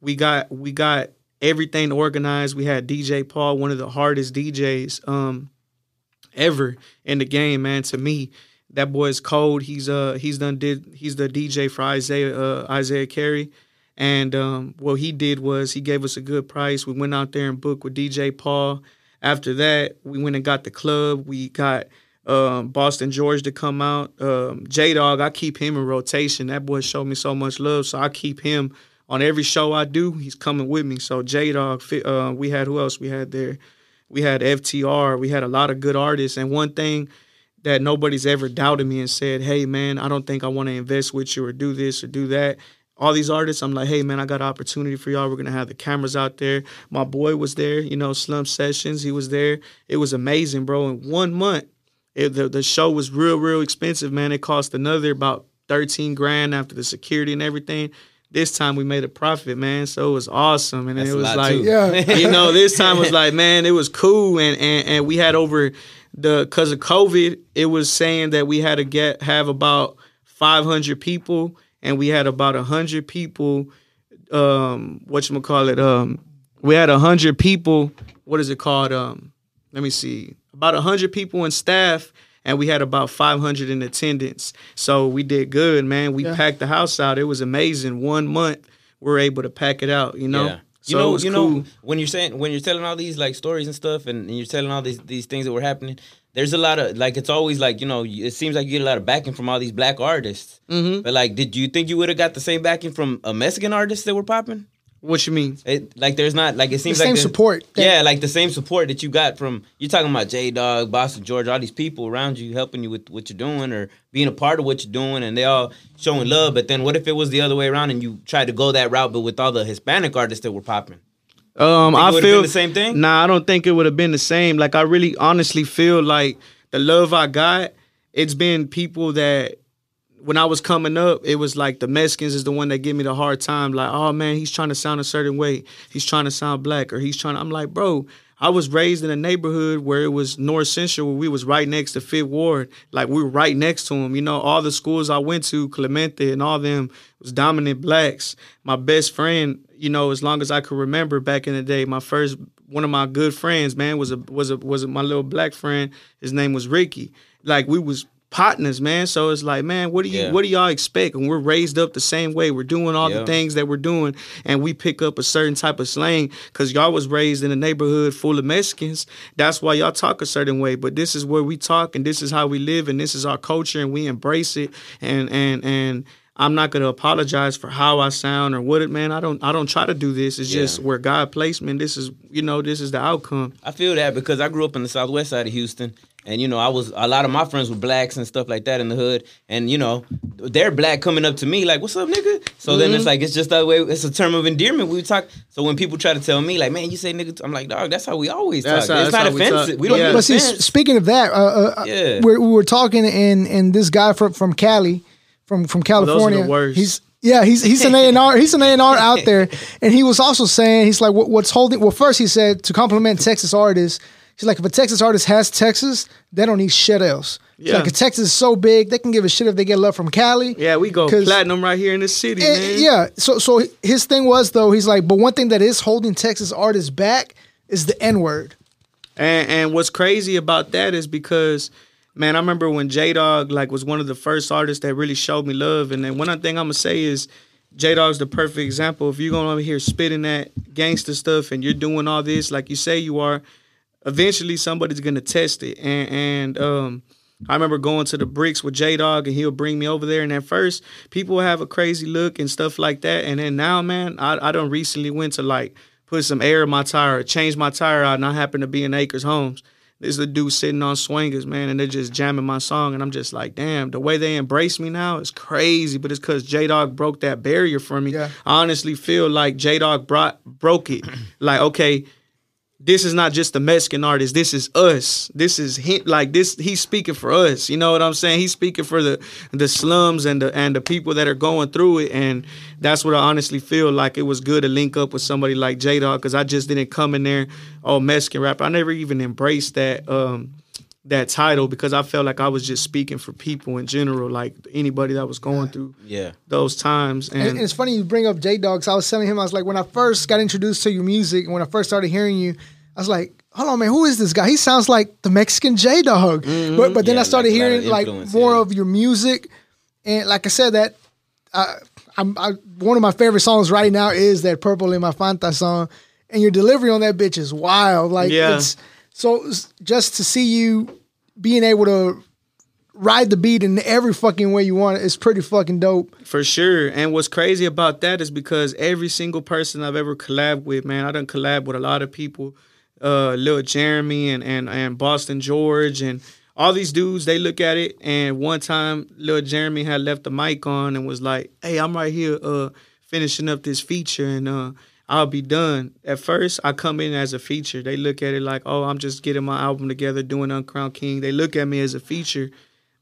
we got we got everything organized. We had DJ Paul, one of the hardest DJs um ever in the game, man. To me, that boy is cold. He's uh he's done did he's the DJ for Isiah uh, Isiah Carey. And um, what he did was he gave us a good price. We went out there and booked with DJ Paul. After that, we went and got the club. We got um, Boston George to come out. Um, J-Dawg, I keep him in rotation. That boy showed me so much love, so I keep him on every show I do. He's coming with me. So J-Dawg, uh, we had who else we had there? We had FTR. We had a lot of good artists. And one thing that nobody's ever doubted me and said, "Hey, man, I don't think I want to invest with you or do this or do that." All these artists, I'm like, hey man, I got an opportunity for y'all. We're gonna have the cameras out there. My boy was there, you know, Slumped Sessions, he was there. It was amazing, bro. In one month, it, the the show was real, real expensive, man. It cost another about 13 grand after the security and everything. This time we made a profit, man. So it was awesome. And That's it a was lot, like, too. Yeah. you know, this time was like, man, it was cool. And and, and we had over the because of COVID, it was saying that we had to get have about 500 people and we had about a 100 people um what you call it um we had a 100 people what is it called um let me see about a 100 people in staff and we had about 500 in attendance so we did good man we Yeah. packed the house out it was amazing one month we are able to pack it out you know Yeah. so You know, you cool. know, when you're saying when you're telling all these like stories and stuff, and, and you're telling all these these things that were happening, there's a lot of like it's always like you know it seems like you get a lot of backing from all these black artists. Mm-hmm. But like, did you think you would have got the same backing from a Mexican artist that were popping? what you mean It like there's not like it seems The like same support that- yeah, like the same support that you got from you're talking about J-Dawg, Boston George, all these people around you helping you with what you're doing or being a part of what you're doing, and they all showing love. But then what if it was the other way around and you tried to go that route, but with all the Hispanic artists that were popping? Um, I feel the same thing? Nah, I don't think it would have been the same. Like I really honestly feel like the love I got, it's been people that when I was coming up, it was like the Mexicans is the one that give me the hard time. Like, oh man, he's trying to sound a certain way. He's trying to sound black, or he's trying. To, I'm like, bro. I was raised in a neighborhood where it was North Central, where we was right next to Fifth Ward. Like we were right next to him. You know, all the schools I went to, Clemente and all them was dominant blacks. My best friend, you know, as long as I could remember back in the day, my first one of my good friends, man, was a was a was a, my little black friend. His name was Ricky. Like we was partners, man. So it's like, man, what do you Yeah. what do y'all expect? And we're raised up the same way. We're doing all Yeah. the things that we're doing, and we pick up a certain type of slang because y'all was raised in a neighborhood full of Mexicans. That's why y'all talk a certain way. But this is where we talk, and this is how we live, and this is our culture, and we embrace it. And and and I'm not gonna apologize for how I sound or what it, man. I don't I don't try to do this. It's Yeah. just where God placed me. And this is you know this is the outcome. I feel that because I grew up in the southwest side of Houston, and you know I was a lot of my friends were blacks and stuff like that in the hood, and you know they're black coming up to me like, "What's up, nigga?" So then Mm-hmm. it's like it's just that way. It's a term of endearment. We talk. So when people try to tell me like, "Man, you say nigga," I'm like, "Dog, that's how we always That's talk. how- it's not how we offensive. We don't Yeah. yeah. But see, s- speaking of that, uh, uh, Yeah. we're, we were talking, and and this guy from from Cali, from from those are the California, worst. he's yeah, he's he's an A and R, he's an A and R out there, and he was also saying he's like, what, what's holding? Well, first he said to compliment Texas artists, he's like, if a Texas artist has Texas, they don't need shit else. Yeah. Like, Texas is so big, they can give a shit if they get love from Cali. Yeah, we go platinum right here in the city, Eh, man. yeah. So so his thing was though, he's like, but one thing that is holding Texas artists back is the N word. And and what's crazy about that is because, man, I remember when J-Dawg like was one of the first artists that really showed me love. And then one other thing I'm gonna say is J-Dawg's the perfect example. If you're going over here spitting that gangster stuff and you're doing all this like you say you are, eventually somebody's gonna test it. And and um I remember going to the bricks with J-Dawg and he'll bring me over there. And at first, people have a crazy look and stuff like that. And then now, man, I, I done recently went to like put some air in my tire, change my tire out, and I happen to be in Acres Homes. There's a dude sitting on swingers, man, and they're just jamming my song. And I'm just like, damn, the way they embrace me now is crazy. But it's because J-Dawg broke that barrier for me. Yeah. I honestly feel like J-Dawg brought broke it. like, okay, this is not just the Mexican artist. This is us. This is him, like this. He's speaking for us. You know what I'm saying? He's speaking for the the slums and the and the people that are going through it. And that's what I honestly feel like. It was good to link up with somebody like J-Dawg because I just didn't come in there, oh Mexican rapper. I never even embraced that. um that title because I felt like I was just speaking for people in general, like anybody that was going through Yeah. those times. And, And, and it's funny you bring up J-Dawgs. I was telling him, I was like, when I first got introduced to your music, and when I first started hearing you, I was like, hold on, man, who is this guy? He sounds like the Mexican J-Dawg. But mm-hmm. but then Yeah, I started like a lot of hearing like more yeah. of your music, and like I said, that I'm I, one of my favorite songs right now is that Purple in My Fanta song, and your delivery on that bitch is wild. Like Yeah. it's so just to see you being able to ride the beat in every fucking way you want it is pretty fucking dope. For sure. And what's crazy about that is because every single person I've ever collabed with, man, I done collab with a lot of people. Uh Lil Jeremy and, and and Boston George and all these dudes, they look at it and one time Lil Jeremy had left the mic on and was like, Hey, I'm right here uh finishing up this feature and uh I'll be done. At first, I come in as a feature. They look at it like, oh, I'm just getting my album together, doing Uncrowned King. They look at me as a feature.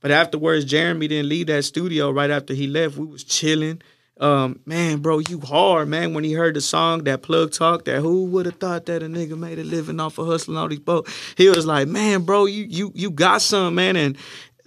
But afterwards, Jeremy didn't leave that studio right after he left. We was chilling. Um, man, bro, you hard, man. When he heard the song, that plug talk, that who would have thought that a nigga made a living off of hustling all these boats? He was like, man, bro, you you you got some, man. And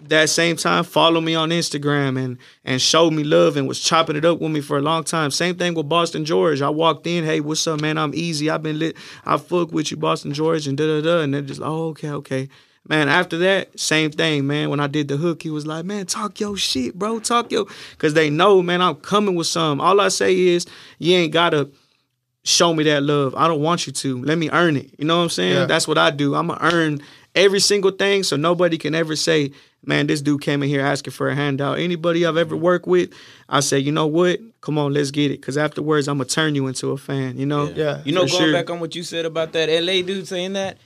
that same time, follow me on Instagram and and showed me love and was chopping it up with me for a long time. Same thing with Boston George. I walked in, hey, what's up, man? I'm easy. I've been lit. I fuck with you, Boston George, and da da da. And they're just, oh, okay, okay. Man, after that, same thing, man. When I did the hook, he was like, man, talk your shit, bro. Talk your cause they know, man, I'm coming with some. All I say is you ain't gotta show me that love. I don't want you to. Let me earn it. You know what I'm saying? Yeah. That's what I do. I'm gonna earn every single thing so nobody can ever say, man, this dude came in here asking for a handout. Anybody I've ever worked with, I say, you know what? Come on, let's get it. Cause afterwards I'm gonna turn you into a fan, you know? Yeah. You know, going sure. back on what you said about that LA dude saying that,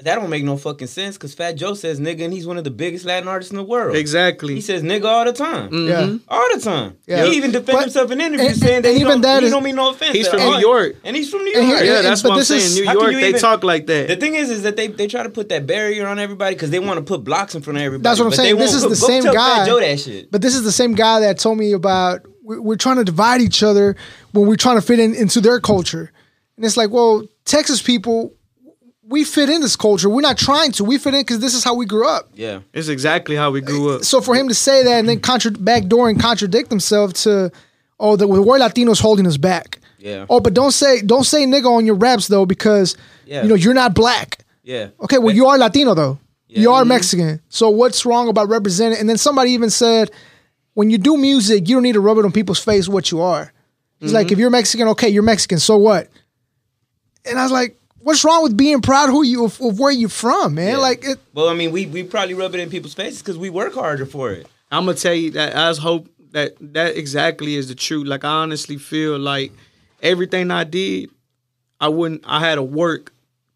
that don't make no fucking sense because Fat Joe says nigga and he's one of the biggest Latin artists in the world. Exactly. He says nigga all the time. Mm-hmm. Yeah. All the time. Yeah. He even defends himself in interviews and- saying that and he, even don't, that he is- don't mean no offense. He's from all. New York. And he's from New York. here- Yeah, that's but what I'm this saying. is- New how can York, you they even- talk like that. The thing is, is that they, they try to put that barrier on everybody because they want to put blocks in front of everybody. That's what I'm but saying. This is put- the same guy. Fat Joe that shit. But this is the same guy that told me about we- we're trying to divide each other when we're trying to fit in into their culture. And it's like, well, Texas people, we fit in this culture. We're not trying to. We fit in because this is how we grew up. Yeah. It's exactly how we grew uh, up. So for him to say that and then contra- backdoor and contradict himself to, oh, the, the word Latino's holding us back. Yeah. Oh, but don't say don't say nigga on your raps though because Yeah. you know you're not black. Yeah. Okay, well you are Latino though. You Yeah. are Mexican. So what's wrong about representing? And then somebody even said, when you do music, you don't need to rub it on people's face what you are. He's mm-hmm. like, if you're Mexican, okay, you're Mexican. So what? And I was like, what's wrong with being proud who you of, of where you're from, man? Yeah. Like it. Well, I mean, we, we probably rub it in people's faces because we work harder for it. I'm gonna tell you that I just hope that that exactly is the truth. Like I honestly feel like everything I did, I wouldn't. I had to work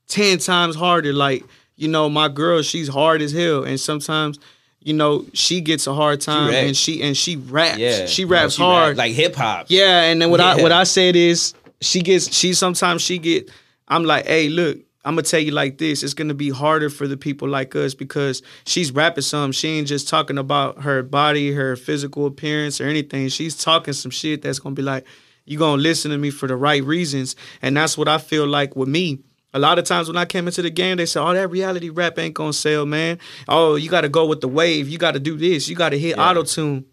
ten times harder. Like you know, my girl, she's hard as hell, and sometimes. You know, she gets a hard time, raps. and she and she raps. Yeah. she No, raps she hard. rap like hip hop. Yeah, and then what I what I said is she gets she sometimes she get I'm like, hey, look, I'm gonna tell you like this. It's gonna be harder for the people like us because she's rapping some. She ain't just talking about her body, her physical appearance, or anything. She's talking some shit that's gonna be like, you gonna listen to me for the right reasons. And that's what I feel like with me. A lot of times when I came into the game, they said, "Oh, that reality rap ain't gonna sell, man. Oh, you got to go with the wave. You got to do this. You got to hit auto tune."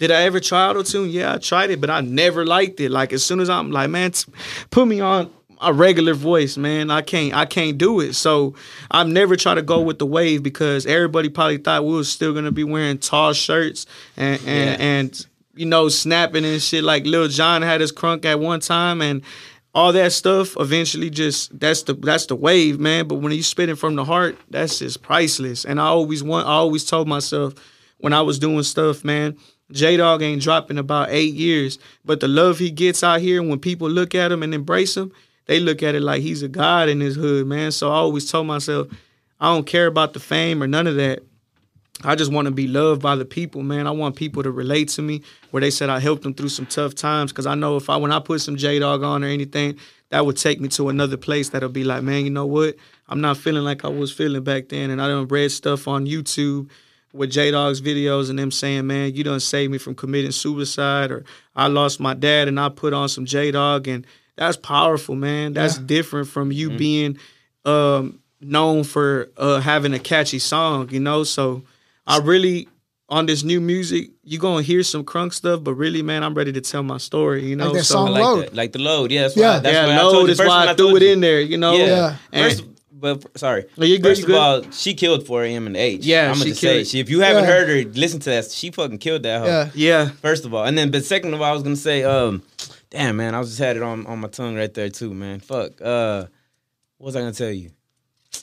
Did I ever try auto tune? Yeah, I tried it, but I never liked it. Like as soon as I'm like, man, t- put me on a regular voice, man. I can't, I can't do it. So I've never tried to go with the wave because everybody probably thought we was still gonna be wearing tall shirts and and, Yeah. and you know snapping and shit. Like Lil Jon had his crunk at one time and. All that stuff eventually just that's the that's the wave, man. But when you spitting from the heart, that's just priceless. And I always want I always told myself when I was doing stuff, man, J-Dawg ain't dropping about eight years. But the love he gets out here, when people look at him and embrace him, they look at it like he's a god in his hood, man. So I always told myself, I don't care about the fame or none of that. I just want to be loved by the people, man. I want people to relate to me where they said I helped them through some tough times. Cause I know if I when I put some J-Dawg on or anything, that would take me to another place that'll be like, man, you know what? I'm not feeling like I was feeling back then. And I done read stuff on YouTube with J-Dawg's videos and them saying, man, you done saved me from committing suicide or I lost my dad and I put on some J-Dawg and that's powerful, man. That's Yeah. different from you being um, known for uh, having a catchy song, you know. So I really on this new music, you gonna hear some crunk stuff, but really, man, I'm ready to tell my story, you know. that so song like Load. that. Like the load. Yeah, that's Yeah. why. That's yeah, why I load you is first why when I threw it you. in there, you know. Yeah. Yeah. And- First, but sorry. No, you're good, First you're of all, she killed for him and H. Yeah, I'm she gonna say killed. she, if you haven't Yeah. heard her, listen to that. She fucking killed that hoe. Yeah. yeah, First of all, and then but second of all, I was gonna say, um, damn man, I just had it on on my tongue right there too, man. Fuck. Uh, what was I gonna tell you?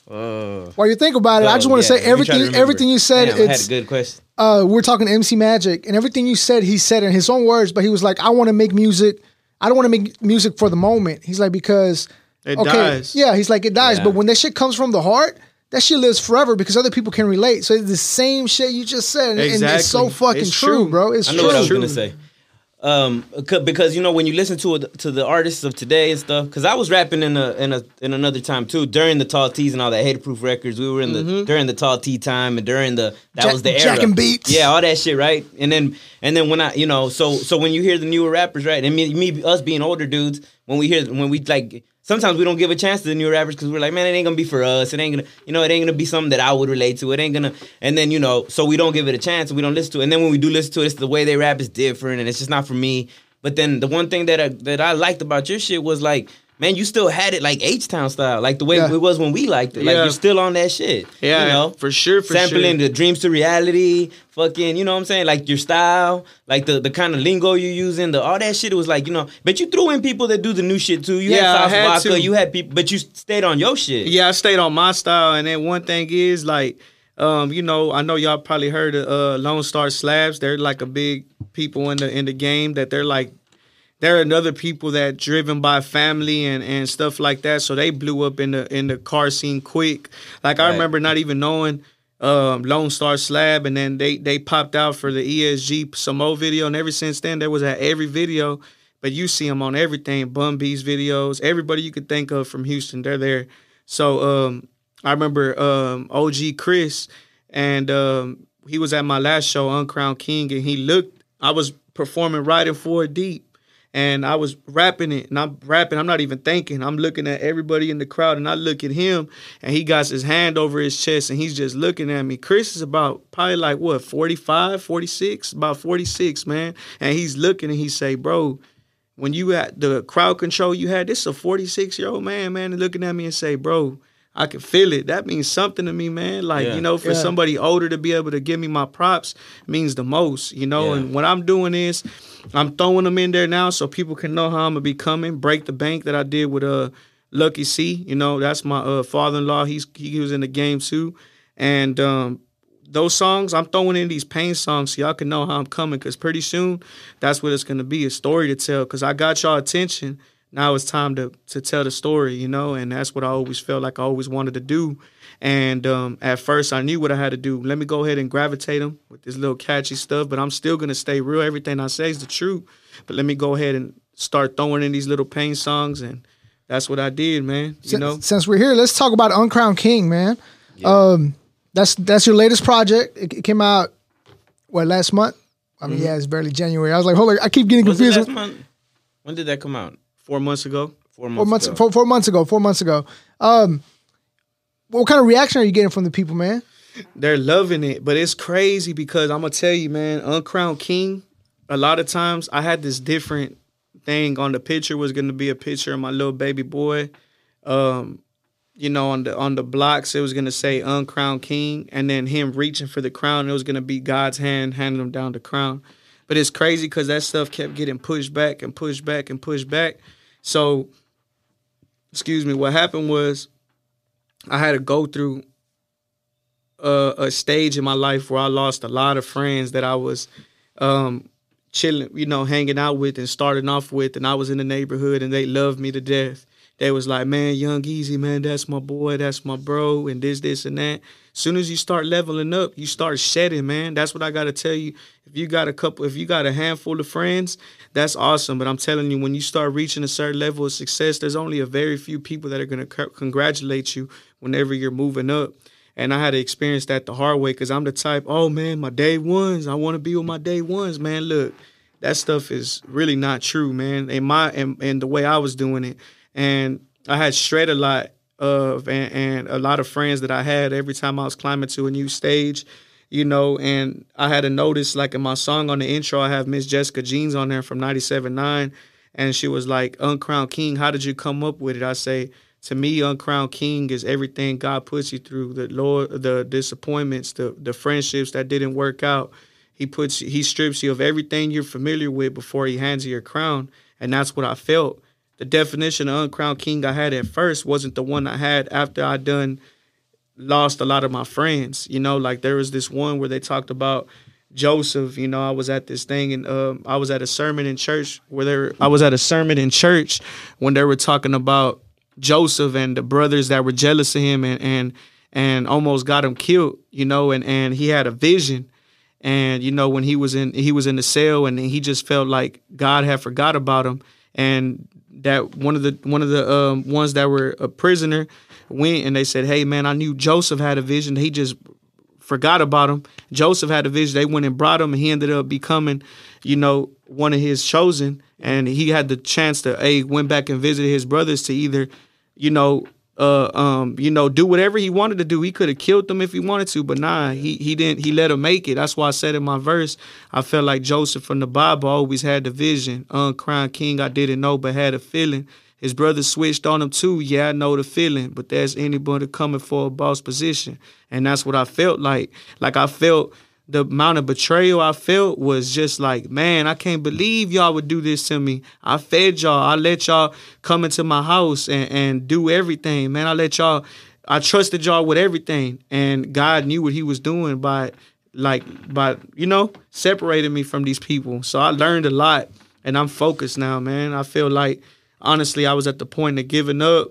Uh, While you think about it, I just want to yeah, say let me try to everything. Everything you said, Damn, I had a it's good question. uh, we're talking MC Magic, and everything you said, he said in his own words, but he was like, I want to make music. I don't want to make music for the moment. He's like, because It okay, dies. yeah, he's like, it dies, Yeah. but when that shit comes from the heart, that shit lives forever because other people can relate. So it's the same shit you just said, and, and it's so fucking It's true, true. bro. It's I know true. what I was True. gonna say. Um, because you know when you listen to it, to the artists of today and stuff. Because I was rapping in a in a in another time too during the Tall T's and all that Haterproof records. We were in the during the Tall T time and during the that Jack- was the era. Jacking beats. Yeah, all that shit, right? And then and then when I you know so so when you hear the newer rappers, right? And me, me us being older dudes, when we hear when we like. Sometimes we don't give a chance to the newer rappers because we're like, man, it ain't gonna be for us. It ain't gonna, you know, it ain't gonna be something that I would relate to. It ain't gonna, and then you know, so we don't give it a chance and we don't listen to it. And then when we do listen to it, it's the way they rap is different and it's just not for me. But then the one thing that I, that I liked about your shit was like, man, you still had it like H Town style, like the way Yeah. it was when we liked it. Like Yeah. you're still on that shit. Yeah, you know, for sure, for sampling sure. the dreams to reality, fucking, you know what I'm saying? Like your style, like the the kind of lingo you're using, the all that shit. It was like, you know, but you threw in people that do the new shit too. You Yeah, I had had Sauce Walka, to. you had people, but you stayed on your shit. Yeah, I stayed on my style, and then one thing is like, um, you know, I know y'all probably heard of uh, Lone Star Slabs. They're like a big people in the in the game that they're like, they're another people that driven by family and and stuff like that. So they blew up in the in the car scene quick. Like I remember not even knowing. Um, Lone Star Slab, and then they they popped out for the ESG Samo video, and ever since then, there was at every video. But you see them on everything, Bun B's videos, everybody you could think of from Houston, they're there. So um, I remember um, OG Chris, and um, he was at my last show, Uncrowned King, and he looked. I was performing right in four deep, and I was rapping it, and I'm rapping. I'm not even thinking. I'm looking at everybody in the crowd, and I look at him, and he got his hand over his chest, and he's just looking at me. Chris is about probably like what 45, 46, about 46, man, and he's looking, and he say, "Bro." when you had the crowd control you had, this is a 46 year old man, man, looking at me and say, bro, I can feel it. That means something to me, man. Like, Yeah. you know, for Yeah. somebody older to be able to give me my props means the most, you know. Yeah. And what I'm doing is I'm throwing them in there now so people can know how I'm gonna be coming. Break the bank that I did with uh Lucky C. You know, that's my uh father in law. He's he was in the game too. And um those songs, I'm throwing in these pain songs so y'all can know how I'm coming. Cause pretty soon, that's what it's gonna be, a story to tell. Cause I got y'all attention. Now it's time to to tell the story, you know, and that's what I always felt like I always wanted to do. And um, at first, I knew what I had to do. Let me go ahead and gravitate them with this little catchy stuff, but I'm still gonna stay real. Everything I say is the truth. But let me go ahead and start throwing in these little pain songs, and that's what I did, man. You Since- know, since we're here, let's talk about Uncrowned King, man. Um, that's that's your latest project. It, it came out what last month? I mean, yeah, it's barely January. I was like, hold on, I keep getting Was it confused. last month? When did that come out? Four months ago. Four months. Four months, ago. four, four months ago. Four months ago. Um, what kind of reaction are you getting from the people, man? they're loving it, but it's crazy because I'm gonna tell you, man, Uncrowned King. A lot of times, I had this different thing on the picture was gonna be a picture of my little baby boy. Um, you know, on the on the blocks, it was gonna say Uncrowned King, and then him reaching for the crown. It was gonna be God's hand handing him down the crown. But it's crazy because that stuff kept getting pushed back and pushed back and pushed back. So, excuse me, what happened was I had to go through a, a stage in my life where I lost a lot of friends that I was um, chilling, you know, hanging out with and starting off with, and I was in the neighborhood and they loved me to death. they was like, man, Young Easy, man, that's my boy, that's my bro, and this, this, and that. Soon as you start leveling up, you start shedding, man. That's what I gotta tell you. If you got a couple, if you got a handful of friends, that's awesome. But I'm telling you, when you start reaching a certain level of success, there's only a very few people that are gonna c- congratulate you whenever you're moving up. And I had to experience that the hard way because I'm the type, oh man, my day ones, I want to be with my day ones, man. Look, that stuff is really not true, man. And my and, and the way I was doing it, and I had shred a lot of and, and a lot of friends that I had every time I was climbing to a new stage, you know. And I had to notice, like in my song on the intro, I have Miss Jessica Jeans on there from '97.9, and she was like, "Uncrowned King, how did you come up with it?" I say to me, uncrowned king is everything God puts you through. The Lord, the disappointments, the the friendships that didn't work out. He puts he strips you of everything you're familiar with before he hands you your crown, and that's what I felt. The definition of uncrowned king I had at first wasn't the one I had after I done lost a lot of my friends. You know, like there was this one where they talked about Joseph. You know, I was at this thing and um, I was at a sermon in church where they were, I was at a sermon in church when they were talking about Joseph and the brothers that were jealous of him and and and almost got him killed, you know, and and he had a vision. And you know when he was in he was in the cell and he just felt like God had forgot about him and that one of the one of the um, ones that were a prisoner went and they said, "Hey man, I knew Joseph had a vision. He just forgot about him. Joseph had a vision. They went and brought him, and he ended up becoming, you know, one of his chosen. And he had the chance to a went back and visited his brothers to either you know, uh, um, you know, do whatever he wanted to do. He could have killed them if he wanted to, but nah, he he didn't. He let him make it. That's why I said in my verse, I felt like Joseph from the Bible always had the vision. Uncrowned king, I didn't know, but had a feeling. His brother switched on him too. Yeah, I know the feeling, but there's anybody coming for a boss position, and that's what I felt like. Like I felt the amount of betrayal I felt was just like, man, I can't believe y'all would do this to me. I fed y'all. I let y'all come into my house and, and do everything, man. I let y'all, I trusted y'all with everything. And God knew what he was doing by, like, by, you know, separating me from these people. So I learned a lot and I'm focused now, man. I feel like, honestly, I was at the point of giving up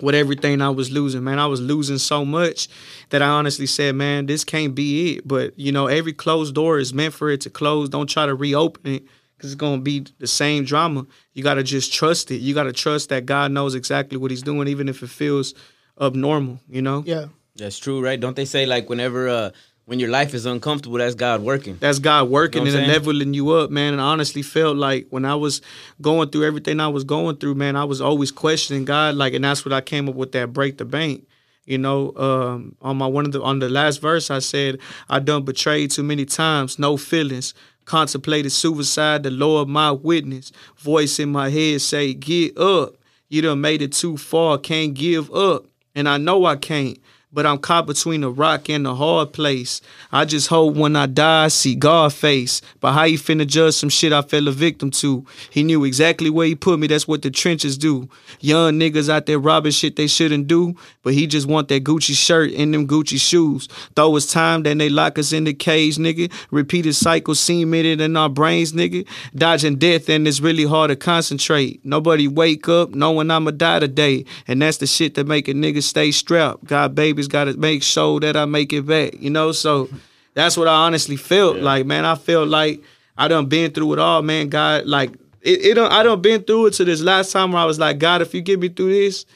with everything I was losing, man. I was losing so much that I honestly said, man, this can't be it. But, you know, every closed door is meant for it to close. Don't try to reopen it because it's going to be the same drama. You got to just trust it. You got to trust that God knows exactly what he's doing, even if it feels abnormal, you know? Yeah. That's true, right? Don't they say like whenever uh when your life is uncomfortable, that's God working. That's God working You know and leveling you up, man. And I honestly felt like when I was going through everything I was going through, man, I was always questioning God. Like, and that's what I came up with that break the bank. You know, um, on my one of the on the last verse, I said, "I done betrayed too many times, no feelings." Contemplated suicide, the Lord my witness. Voice in my head say, "Get up." You done made it too far, can't give up. And I know I can't, but I'm caught between a rock and a hard place. I just hope when I die, I see God face. But how you finna judge some shit I fell a victim to? He knew exactly where he put me, that's what the trenches do. Young niggas out there robbing shit they shouldn't do, but he just want that Gucci shirt and them Gucci shoes. Though it's time, then they lock us in the cage, nigga. Repeated cycle cemented in our brains, nigga. Dodging death and it's really hard to concentrate. Nobody wake up knowing I'ma die today. And that's the shit that make a nigga stay strapped. God babies gotta make sure that I make it back, you know? So that's what I honestly felt like, man. I felt like I done been through it all, man. God, like it, it done, I done been through it to this last time where I was like, God, if you get me through this,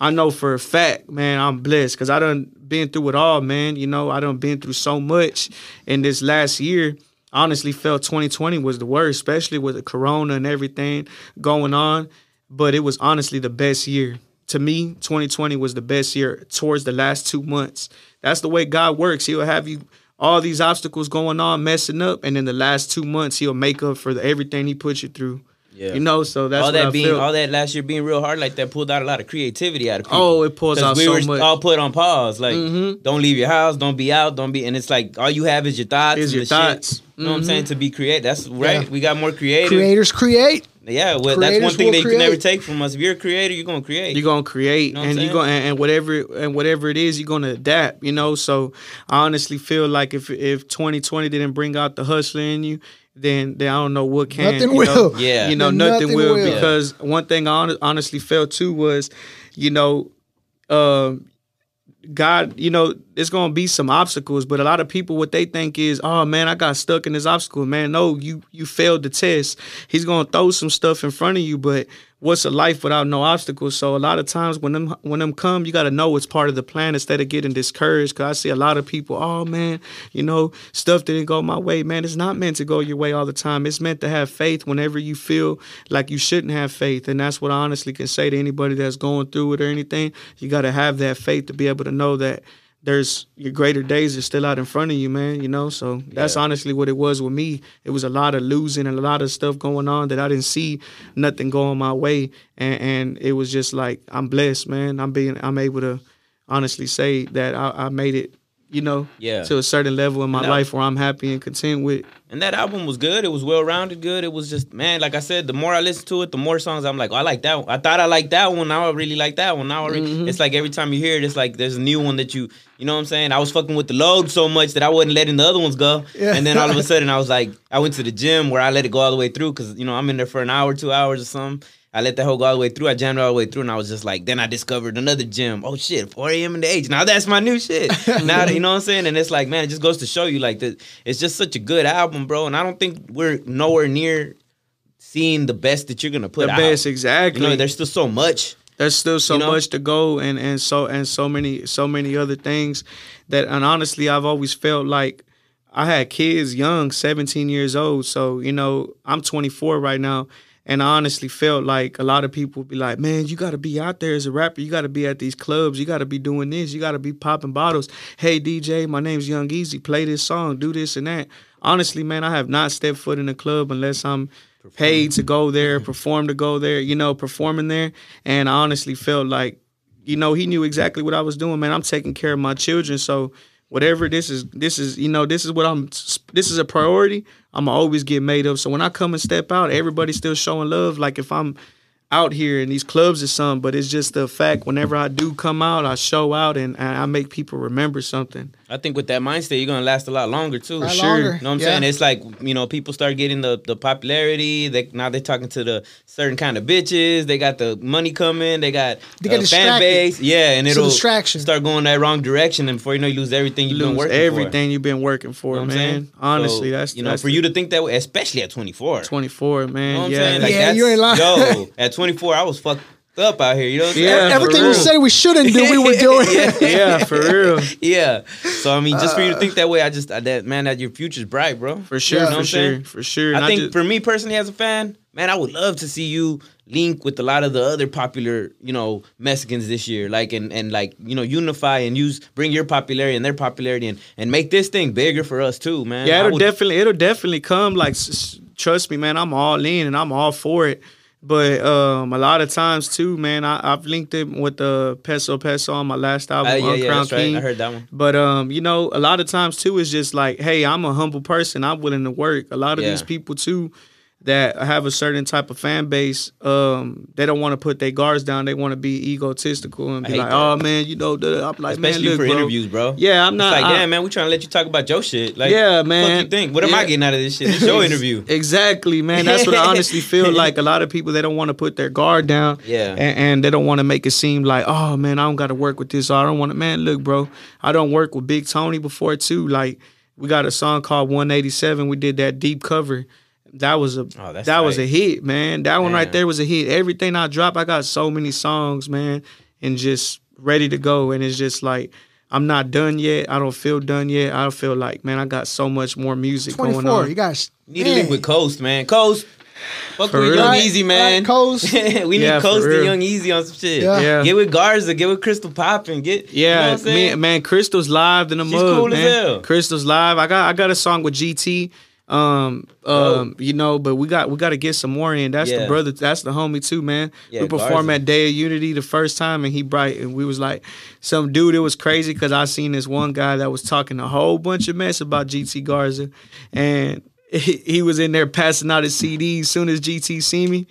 I know for a fact, man, I'm blessed because I done been through it all, man. You know, I done been through so much in this last year. I honestly felt 2020 was the worst, especially with the corona and everything going on. But it was honestly the best year. To me, 2020 was the best year towards the last two months. That's the way God works. He'll have you all these obstacles going on, messing up, and in the last two months, he'll make up for the, everything he put you through. Yeah. You know, so that's all what I that being felt. all that last year being real hard like that pulled out a lot of creativity out of people. Oh, it pulls 'Cause out we so were much. all put on pause. Like, Mhm. don't leave your house, don't be out, don't be. And it's like all you have is your thoughts. Is your thoughts. Shit. You know what I'm saying? To be creative. That's right. Yeah. We got more creative. Creators create. Yeah, well, that's one thing will that you can never take from us. If you're a creator, you're gonna create. You're gonna create know and you saying? gonna and, and whatever and whatever it is, you're gonna adapt, you know. So I honestly feel like if if 2020 didn't bring out the hustler in you, then then I don't know what can. Nothing you know? will. Yeah. you know nothing, nothing will, will. because one thing I honestly felt too was, you know, um, God, you know, it's gonna be some obstacles, but a lot of people what they think is, oh man, I got stuck in this obstacle. Man, no, you you failed the test. He's gonna throw some stuff in front of you, but what's a life without no obstacles? So a lot of times when them when them come, you gotta know it's part of the plan instead of getting discouraged. Cause I see a lot of people, oh man, you know, stuff didn't go my way. Man, it's not meant to go your way all the time. It's meant to have faith whenever you feel like you shouldn't have faith. And that's what I honestly can say to anybody that's going through it or anything. You gotta have that faith to be able to know that there's your greater days are still out in front of you, man. You know, so that's Yeah. honestly what it was with me. It was a lot of losing and a lot of stuff going on that I didn't see nothing going my way, and, and it was just like I'm blessed, man. I'm being I'm able to honestly say that I, I made it, you know, Yeah. to a certain level in my that- life where I'm happy and content with. And that album was good. It was well rounded, good. It was just man, like I said, the more I listen to it, the more songs I'm like, oh, I like that. One. I thought I liked that one. Now I really like that one. Now I really, Mm-hmm. it's like every time you hear it, it's like there's a new one that you, you know what I'm saying. I was fucking with the load so much that I wasn't letting the other ones go. Yeah. And then all of a sudden I was like, I went to the gym where I let it go all the way through because you know I'm in there for an hour, two hours or something. I let that whole go all the way through. I jammed it all the way through, and I was just like, then I discovered another gym. Oh shit, 4 a.m. in the age. Now that's my new shit. now you know what I'm saying. And it's like, man, it just goes to show you, like, that it's just such a good album, bro. And I don't think we're nowhere near seeing the best that you're gonna put the out. best, exactly. You know, there's still so much. There's still so You know? much to go and and so and so many so many other things that and honestly I've always felt like I had kids young 17 years old. So you know I'm 24 right now. And I honestly felt like a lot of people would be like man you got to be out there as a rapper. You got to be at these clubs. You got to be doing this. You got to be popping bottles. Hey DJ my name's Young Easy. Play this song. Do this and that. Honestly man I have not stepped foot in a club unless I'm paid to go there, perform to go there, you know, performing there. And I honestly felt like, you know, he knew exactly what I was doing, man. I'm taking care of my children. So whatever this is, this is, you know, this is what I'm, this is a priority. I'm always get made of. So when I come and step out, everybody's still showing love. Like if I'm out here in these clubs or something, but it's just the fact whenever I do come out, I show out and, and I make people remember something. I think with that mindset, you're gonna last a lot longer too. Lot sure. longer. You know what I'm Yeah. saying? It's like you know, people start getting the the popularity. They now they're talking to the certain kind of bitches. They got the money coming. They got They get uh, fan base. Yeah, and It's a it'll distraction. start going that wrong direction. And before you know, you lose everything you've been Lose working everything you've been working for. for, You know man. saying? Honestly, So, that's you know that's for you to think that way, especially at 24. 24, man. You know what I'm yeah, saying? Like Yeah, you ain't lying. Yo, at 24, I was fucked up out here. You know what I'm Yeah, saying? Everything real. we said we shouldn't do, we were doing. yeah, for real. yeah. So I mean, just for you to uh. think that way, I just I, that man, that your future's bright, bro. For sure, Yeah. You know what for sure, for sure. I think just- for me personally, as a fan, man, I would love to see you link with a lot of the other popular, you know, Mexicans this year, like and and like you know, unify and use bring your popularity and their popularity and and make this thing bigger for us too, man. yeah, it'll would- definitely, it'll definitely come. Like, s- s- trust me, man, I'm all in and I'm all for it. But um, a lot of times too, man, I, I've linked it with the Peso Peso on my last album, Uh, yeah, yeah, Crown that's right. I heard that one. But um, you know, a lot of times too, it's just like, hey, I'm a humble person. I'm willing to work. A lot of Yeah. these people too that have a certain type of fan base, um, they don't want to put their guards down. They want to be egotistical and be like, that. oh man, you know. I'm like, Especially man, look, for bro. interviews, bro. Yeah, I'm It's not. like, I- damn, man, we trying to let you talk about your shit. Like, Yeah, What man. you think? What am I getting out of this shit? It's your interview. Exactly, man. That's what I honestly feel like. A lot of people they don't want to put their guard down, Yeah. and, and they don't want to make it seem like, oh man, I don't got to work with this. I don't want to. Man, look, bro, I don't work with Big Tony before too. Like we got a song called 187. We did that deep cover. That was a Oh, that's that was a hit, man. That one right there was a hit. Everything I drop, I got so many songs, man, and just ready to go. And it's just like I'm not done yet. I don't feel done yet. I feel like, man, I got so much more music going 24. on. You guys Need to link with Coast, man. Coast. Fuck For with real. Young Right, Easy, man. right, Coast. we need Yeah, Coast and. Young Easy on some shit. Yeah. Yeah. Get with Garza, get with Crystal Poppin, get you know Yeah, what I'm man, man, Crystal's live in the She's mug, cool as man. hell. Crystal's live. I got I got a song with GT. Um, um, you know, but we got we got to get some more in. That's the brother. That's the homie too, man. Yeah, we performed Garza. at Day of Unity the first time, and he bright, and we was like, some dude. It was crazy because I seen this one guy that was talking a whole bunch of mess about GT Garza, and he, he was in there passing out his CDs. Soon as GT see me.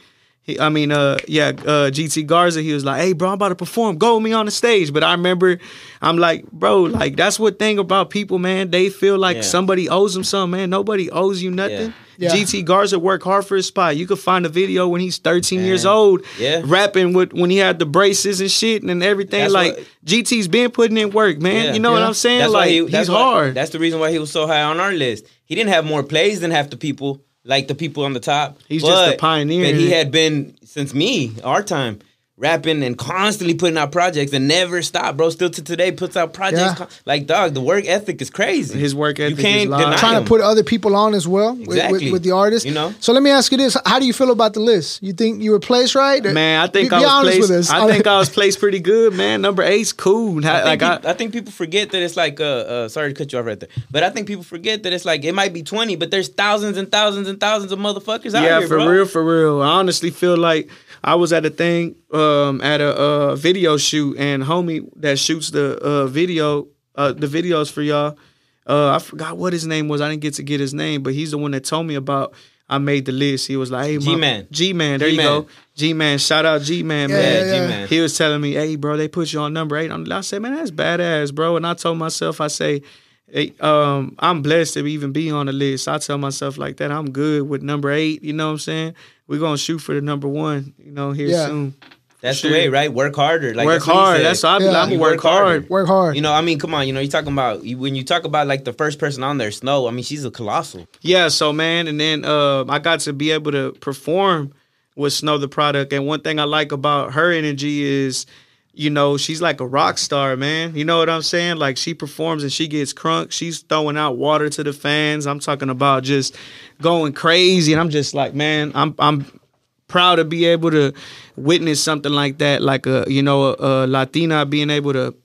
He, I mean, uh, yeah, uh, GT Garza. He was like, "Hey, bro, I'm about to perform. Go with me on the stage." But I remember, I'm like, bro, like that's what thing about people, man. They feel like Yeah. somebody owes them something, man. Nobody owes you nothing. Yeah. GT Garza worked hard for his spot. You could find a video when he's 13 years old, Yeah. rapping with when he had the braces and shit and everything. That's like what- GT's been putting in work, man. Yeah. You know what I'm saying? That's why like he, he's why- hard. That's the reason why he was so high on our list. He didn't have more plays than half the people, like the people on the top. He's just a pioneer. But he had been since me, our time, rapping and constantly putting out projects and never stop, bro. Still to today puts out projects. Yeah. Like dog, the work ethic is crazy. His work ethic you can't live. deny trying him. to put other people on as well with, with, Exactly. with the artist. You know? So let me ask you this: How do you feel about the list? You think you were placed right? Man, I think Be- I be was honest placed. with us. I think I was placed pretty good, man. Number eight's cool. I like think, I, peop- I, think people forget that it's like uh, uh sorry to cut you off right there, but I think people forget that it's like it might be twenty, but there's thousands and thousands and thousands of motherfuckers out yeah, here, for bro. real, for real. I honestly feel like I was at a thing, um, at a uh, video shoot, and homie that shoots the uh, video, uh, the videos for y'all. Uh, I forgot what his name was. I didn't get to get his name, but he's the one that told me about. I made the list. He was like, "Hey, G-Man. G-Man, there you G-Man. go, G-Man. Shout out G-Man, Yeah, man. Yeah, G-Man. He was telling me, "Hey, bro, they put you on number eight. I'm- I said, "Man, that's badass, bro." And I told myself, I say, hey, um, "I'm blessed to even be on the list." I tell myself like that. I'm good with number eight. You know what I'm saying? We're gonna shoot for the number one. You know, here Yeah. soon. That's Sure. the way, right? Work harder. Like work that's hard. That's what I be. Yeah. I'm gonna work, work harder. hard. work hard. You know, I mean, come on. You know, you're talking about when you talk about like the first person on there, Snow. I mean, she's a colossal. Yeah, so man, and then uh, I got to be able to perform with Snow Tha Product. And one thing I like about her energy is, you know, she's like a rock star, man. You know what I'm saying? Like she performs and she gets crunk. She's throwing out water to the fans. I'm talking about just going crazy. And I'm just like, man, I'm I'm proud to be able to witness something like that, like a you know a, a Latina being able to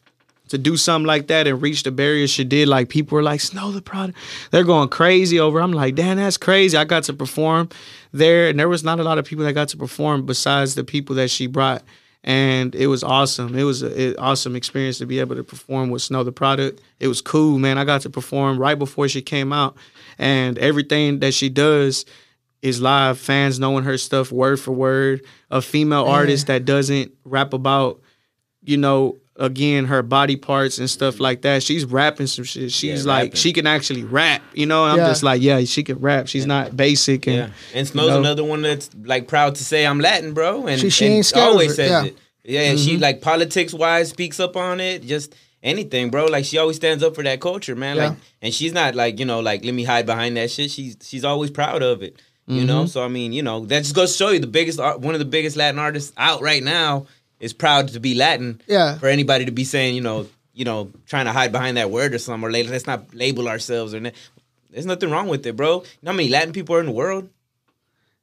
to do something like that and reach the barrier she did. Like people were like, "Snow Tha Product," they're going crazy over. I'm like, "Damn, that's crazy." I got to perform there, and there was not a lot of people that got to perform besides the people that she brought. And it was awesome. It was an awesome experience to be able to perform with Snow Tha Product. It was cool, man. I got to perform right before she came out, and everything that she does is live. Fans knowing her stuff word for word. A female artist that doesn't rap about, you know, again her body parts and stuff mm-hmm. like that. She's rapping some shit. She's Yeah, like rapping. she can actually rap. You know, and I'm Yeah. just like, yeah, she can rap. She's not basic and Yeah, and Snow's you know. another one that's like proud to say I'm Latin, bro. And She- she and ain't scared always it, says yeah. it. Yeah, and she mm-hmm. like politics wise speaks up on it. Just anything, bro. Like she always stands up for that culture, man. Yeah. Like, and she's not like you know like let me hide behind that shit. She's she's always proud of it. You know, mm-hmm. so I mean, you know, that just goes to show you the biggest, one of the biggest Latin artists out right now is proud to be Latin. Yeah. For anybody to be saying, you know, you know, trying to hide behind that word or something, or let's not label ourselves or. There's nothing wrong with it, bro. You know how many Latin people are in the world?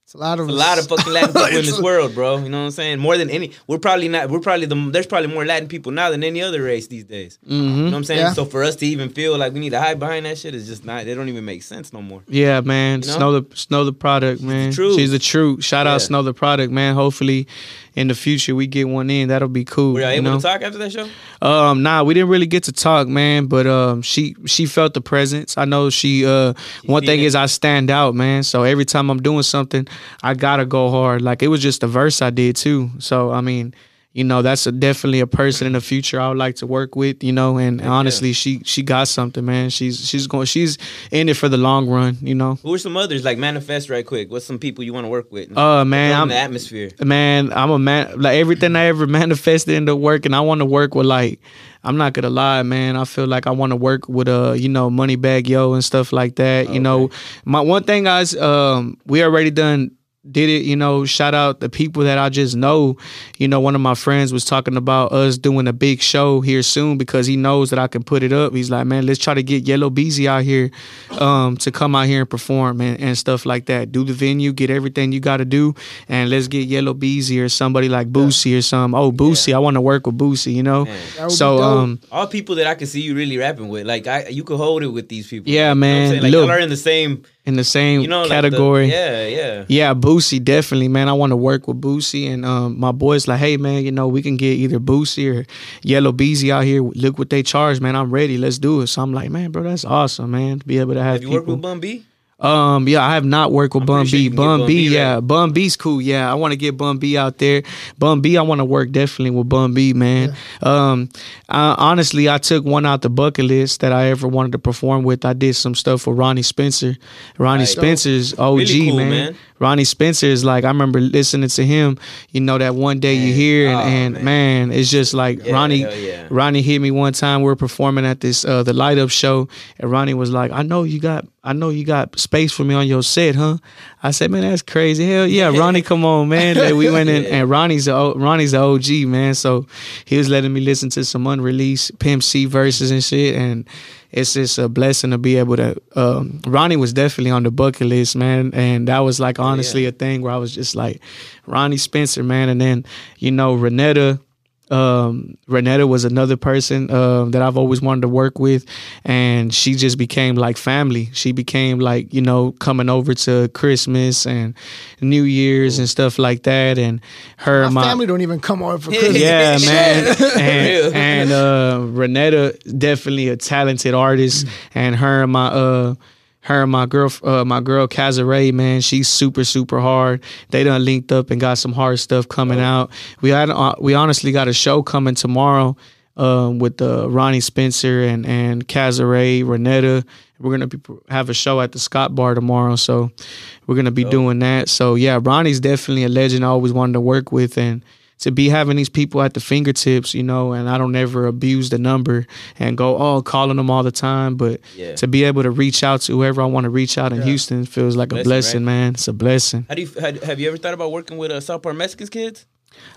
It's a lot of a lot of fucking Latin people in this world, bro. You know what I'm saying? More than any, we're probably not. We're probably the. There's probably more Latin people now than any other race these days. You know what I'm saying? Yeah. So for us to even feel like we need to hide behind that shit is just not. They don't even make sense no more. Yeah, man. You know? Snow the Snow Tha Product, man. truth. She's the truth. Shout Yeah. out Snow Tha Product, man. Hopefully, in the future we get one in. That'll be cool. Were y'all you able know? to talk after that show? Um, nah, we didn't really get to talk, man. But um, she she felt the presence. I know she. Uh, one thing it. is I stand out, man. So every time I'm doing something, I gotta go hard. Like it was just a verse I did too. So I mean. You know, that's a, definitely a person in the future I would like to work with. You know, and honestly, she she got something, man. She's she's going, she's in it for the long run. You know, Who are some others? Like manifest right quick. What's some people you want to work with? uh, man, I'm the atmosphere. man, I'm a man. Like everything I ever manifested into work, and I want to work with like. I'm not gonna lie, man. I feel like I want to work with uh, you know, Moneybagg Yo and stuff like that. You know, my one thing, guys, um, we already done did it. You know, shout out the people that I just know. You know, one of my friends was talking about us doing a big show here soon because he knows that I can put it up. He's like, man, let's try to get Yella Beezy out here, um, to come out here and perform and, and stuff like that. Do the venue, get everything you got to do, and let's get Yella Beezy or somebody like Boosie or something. Oh, Boosie, I want to work with Boosie. You know, Man. That would be so um. All people that I can see you really rapping with. Like I, you could hold it with these people. Yeah, You know man. saying? Like Look. y'all are in the same. In the same You know, like the- category. yeah, yeah. Yeah, Boosie, definitely, man. I want to work with Boosie. And um, my boys like, hey, man, you know, we can get either Boosie or Yella Beezy out here. Look what they charge, man. I'm ready. Let's do it. So I'm like, man, bro, that's awesome, man. To be able to have Have you worked people. with Bun B? Um, yeah, I have not worked with Bun B. you can get Bun Bun B, yeah? Bun B's cool. Yeah, I want to get Bun B out there. Bun B, I want to work definitely with Bun B, man. Um, I, honestly, I took one out the bucket list that I ever wanted to perform with. I did some stuff with Ronnie Spencer. Ronnie Right. Spencer's OG, Really cool, man. man. Ronnie Spencer is like I remember listening to him. You know that one day you hear and, Oh, and man. man. it's just like Yeah, Ronnie. yeah. Ronnie hit me one time. We were performing at this uh, the Light Up show, and Ronnie was like, "I know you got, I know you got space for me on your set, huh?" I said, "Man, that's crazy. Hell yeah, Ronnie, come on, man." Like, we went in, Yeah. and Ronnie's a, Ronnie's a OG man, so he was letting me listen to some unreleased Pimp C verses and shit, and it's just a blessing to be able to. Um, Ronnie was definitely on the bucket list, man, and that was like honestly a thing where I was just like, Ronnie Spencer, man, and then you know Renetta um Renetta was another person um that I've always wanted to work with and she just became like family. She became like, you know, coming over to Christmas and New Year's and stuff like that and her My and my family don't even come over for Christmas. yeah, man. And, and uh Renetta definitely a talented artist and her and my uh her and my girl uh, my girl Cazaray, man, she's super super hard. They done linked up and got some hard stuff coming out. We had uh, we honestly got a show coming tomorrow um, with uh, Ronnie Spencer and and Cazaray, Renetta. We're gonna be, have a show at the Scout Bar tomorrow, so we're gonna be doing that. So yeah, Ronnie's definitely a legend. I always wanted to work with, and to be having these people at the fingertips, you know, and I don't ever abuse the number and go, oh, calling them all the time. But Yeah. to be able to reach out to whoever I want to reach out in Houston feels like a Blessing, blessing, right? man. It's a blessing. How do you have you ever thought about working with uh, South Park Mexicans kids?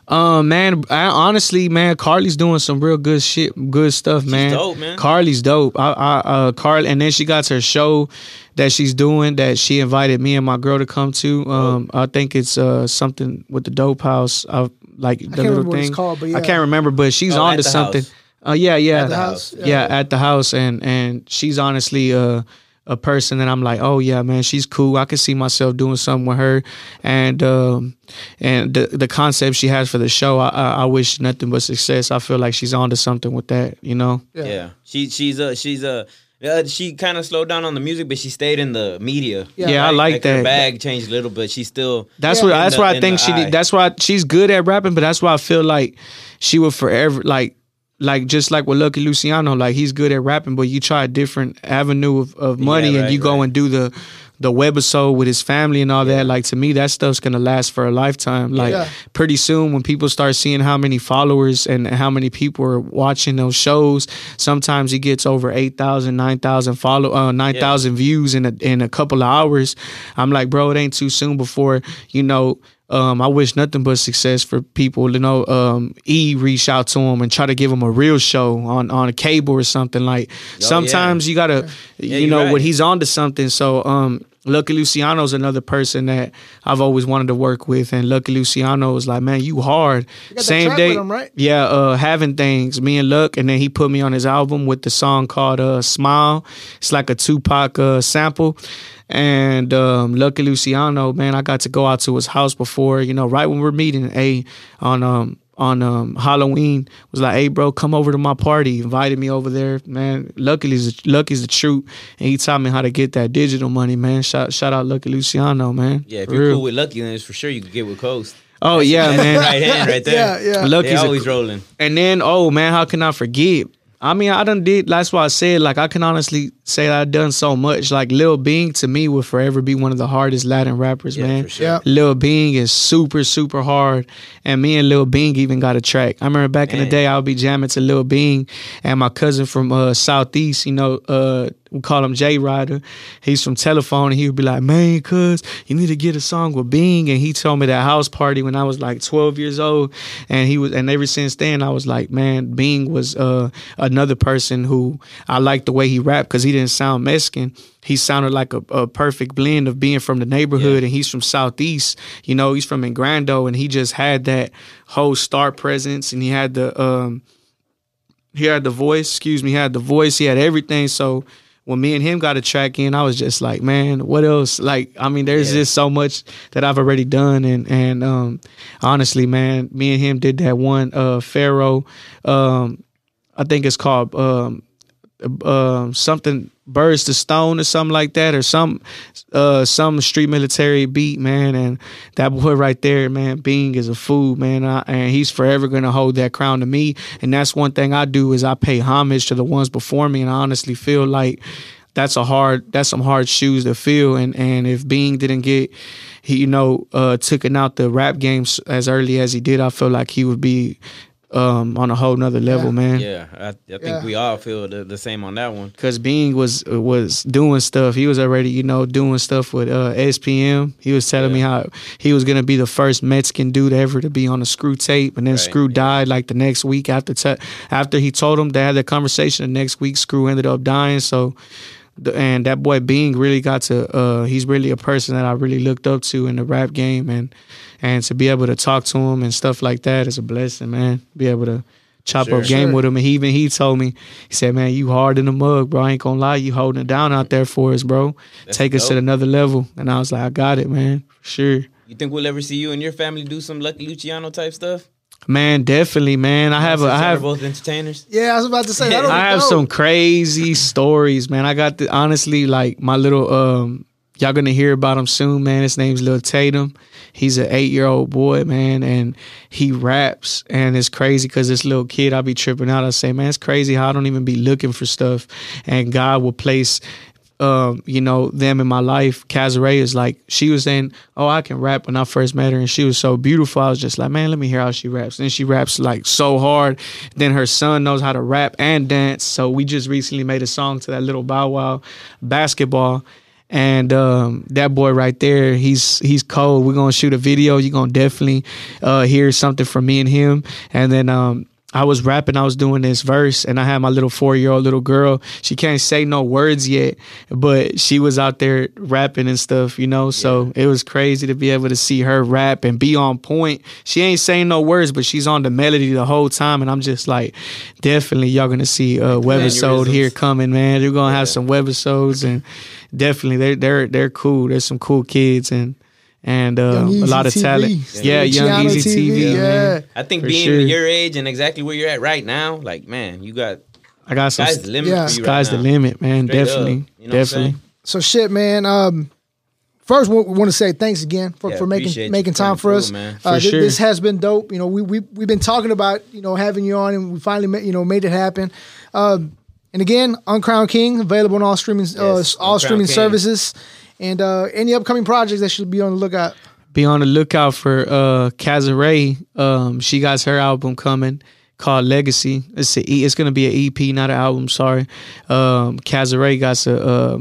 Um, man, I, honestly, man, Carly's doing some real good shit, good stuff, man. dope, man. Carly's dope. I, I, uh, Carly, and then she got her show that she's doing that she invited me and my girl to come to. Um, I think it's uh something with the Dope House. I like the little thing. called, but I can't remember, but she's Oh, on to something. house. Uh, yeah, yeah, the house, yeah, yeah. at the house, and and she's honestly uh a person that I'm like, oh yeah, man, she's cool. I can see myself doing something with her, and um, and the the concept she has for the show, I, I I wish nothing but success. I feel like she's onto something with that, you know. Yeah. Yeah. She she's a she's uh, uh she kind of slowed down on the music, but she stayed in the media. Yeah. Yeah, I like Her that. bag changed a little, but she still. That's Yeah. what that's the- why I think she eye. That's why she's good at rapping, but that's why I feel like she would forever like like just like with Lucky Luciano, like he's good at rapping, but you try a different avenue of, of money and right, you go and do the the webisode with his family and all that. Like to me, that stuff's gonna last for a lifetime. Like Yeah. pretty soon when people start seeing how many followers and how many people are watching those shows, sometimes he gets over 8,000, 9,000 follow uh 9,000 views in a in a couple of hours. I'm like, bro, it ain't too soon before, you know, um, I wish nothing but success for people. You know, um, E reach out to him and try to give him a real show on on a cable or something. Like sometimes you gotta, you you're know, right. when he's on to something. So, um, Lucky Luciano's another person that I've always wanted to work with, and Lucky Luciano was like, man, you hard. got Same day, him, right? yeah, uh, having things. Me and Luck, and then he put me on his album with the song called uh, "Smile." It's like a Tupac uh, sample. And um, Lucky Luciano, man, I got to go out to his house before, you know, right when we're meeting, a on um on um Halloween was like, hey bro, come over to my party. Invited me over there, man. Lucky's Lucky's the truth, and he taught me how to get that digital money, man. Shout shout out Lucky Luciano, man. Yeah, if For you're real. cool with Lucky, then it's for sure you can get with Coast. Oh yeah, That's man. right hand right there. Yeah, yeah. Lucky's They a always cool- rolling. And then, oh man, how can I forget? I mean, I done did. That's why I said, like, I can honestly say that I've done so much. Like, Lil Bing to me will forever be one of the hardest Latin rappers, Yeah, man. for sure. Yeah. Lil Bing is super, super hard. And me and Lil Bing even got a track. I remember back in the day, I would be jamming to Lil Bing and my cousin from uh, Southeast, you know, uh, we call him J Rider. He's from Telephone, and he would be like, "Man, cuz you need to get a song with Bing." And he told me that house party when I was like 12 years old, and he was, and ever since then, I was like, "Man, Bing was uh, another person who I liked the way he rapped because he didn't sound Mexican. He sounded like a, a perfect blend of being from the neighborhood, and he's from Southeast. You know, he's from Engrando, and he just had that whole star presence, and he had the um, he had the voice, excuse me, he had the voice, he had everything. So when me and him got a track in, I was just like, man, what else? Like, I mean, there's Yeah. just so much that I've already done. And and um honestly, man, me and him did that one uh Pharaoh. Um I think it's called um um something Birds to Stone or something like that, or some uh some street military beat, man. And that boy right there, man, Bing is a fool, man. I, and he's forever gonna hold that crown to me. And that's one thing I do is I pay homage to the ones before me, and I honestly feel like that's a hard that's some hard shoes to fill and and if Bing didn't get he you know uh taken out the rap games as early as he did I feel like he would be um on a whole nother level Yeah. man Yeah, I, I think Yeah. we all feel the, the same on that one. Cause Bing was was doing stuff. He was already, you know, doing stuff with uh, SPM. He was telling me how he was gonna be the first Mexican dude ever to be on a Screw tape, and then Right, Screw yeah. died like the next week after te- after he told him they had that conversation. The next week, Screw ended up dying. So, the, and that boy Bing really got to. Uh, he's really a person that I really looked up to in the rap game, and and to be able to talk to him and stuff like that is a blessing, man. Be able to. Chop Sure. up game Sure. with him, and he even he told me, he said, "Man, you hard in the mug, bro. I ain't gonna lie, you holding it down out there for us, bro. That's Take us to another level." And I was like, "I got it, man, for sure, You think we'll ever see you and your family do some Lucky Luciano type stuff? man. Definitely, man. I have, a, Since I have, both entertainers. Yeah, I was about to say that. I have some crazy stories, man. I got the honestly like my little um y'all gonna hear about him soon, man. His name's Lil Tatum. He's an eight year old boy, man, and he raps and it's crazy because this little kid I be tripping out. I say, man, it's crazy how I don't even be looking for stuff and God will place um, you know, them in my life. Cazaray is like she was saying, Oh, I can rap when I first met her and she was so beautiful. I was just like, Man, let me hear how she raps. And she raps like so hard. Then her son knows how to rap and dance. So we just recently made a song to that little Bow Wow basketball. And um, that boy right there, he's he's cold. We're gonna shoot a video. You're gonna definitely uh, hear something from me and him. And then um, I was rapping, I was doing this verse, and I had my little four year old little girl. She can't say no words yet, but she was out there rapping and stuff, you know. So it was crazy to be able to see her rap and be on point. She ain't saying no words, but she's on the melody the whole time, and I'm just like, definitely y'all gonna see uh, Webisode here coming, man. You're gonna Yeah. have some Webisodes, and definitely they're they're they're cool. There's some cool kids and. And uh, a lot of TV. talent. Yeah, Young Easy TV. TV, man. yeah. I think For being sure. your age and exactly where you're at right now, like man, you got I got some. sky's the limit Yeah. for you Sky's right the limit, man. Straight up, definitely, you know what I'm definitely. So shit, man. Um, first, we want to say thanks again for, Yeah, for making making time for us. through, man. Uh, For thi- sure. This has been dope. You know, we we we've been talking about you know having you on, and we finally ma- you know made it happen. Um, and again, Uncrowned King available on all streaming uh, Yes, all Uncrowned streaming King. services, and uh, any upcoming projects that should be on the lookout. Be on the lookout for uh Cazaray. Um, she got her album coming called Legacy. It's a. It's gonna be an EP, not an album. Sorry. Um, Cazaray got a uh,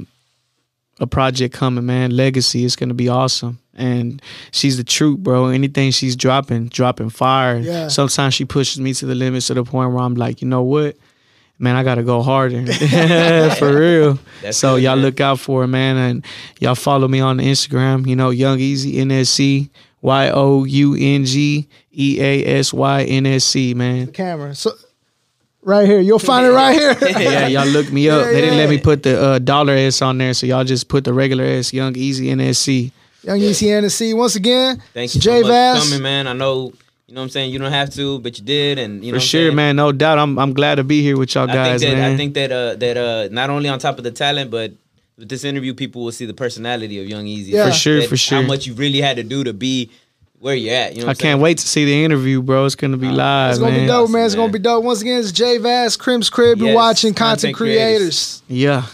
a project coming, man. Legacy. It's gonna be awesome. And she's the truth, bro. Anything she's dropping, dropping fire. Yeah. Sometimes she pushes me to the limits to the point where I'm like, you know what? Man, I gotta go harder. For real. That's so good, y'all man. look out for it, man. And y'all follow me on Instagram, you know, Young Easy NSC, Y O U N G E A S Y N S C, man. Camera. So right here, you'll find it right here. Yeah, y'all look me up. Yeah, they didn't let me put the uh, dollar S on there, so y'all just put the regular S, Young Easy NSC. Young Easy NSC. Once again, Thank you J so much Vaz. for coming, man. I know you know what I'm saying you don't have to, but you did, and you know For what I'm sure, man. No doubt. I'm I'm glad to be here with y'all I guys, think that man. I think that uh that uh not only on top of the talent, but with this interview, people will see the personality of Young Easy. Yeah. For sure, That- for sure. How much you really had to do to be where you're at. You know, I can't wait to see the interview, bro. It's gonna be live, It's gonna man. be dope, man. It's Awesome, gonna be dope. Once again, it's J Vaz, Krim's Krib. You're watching content, content creators. creators. Yeah.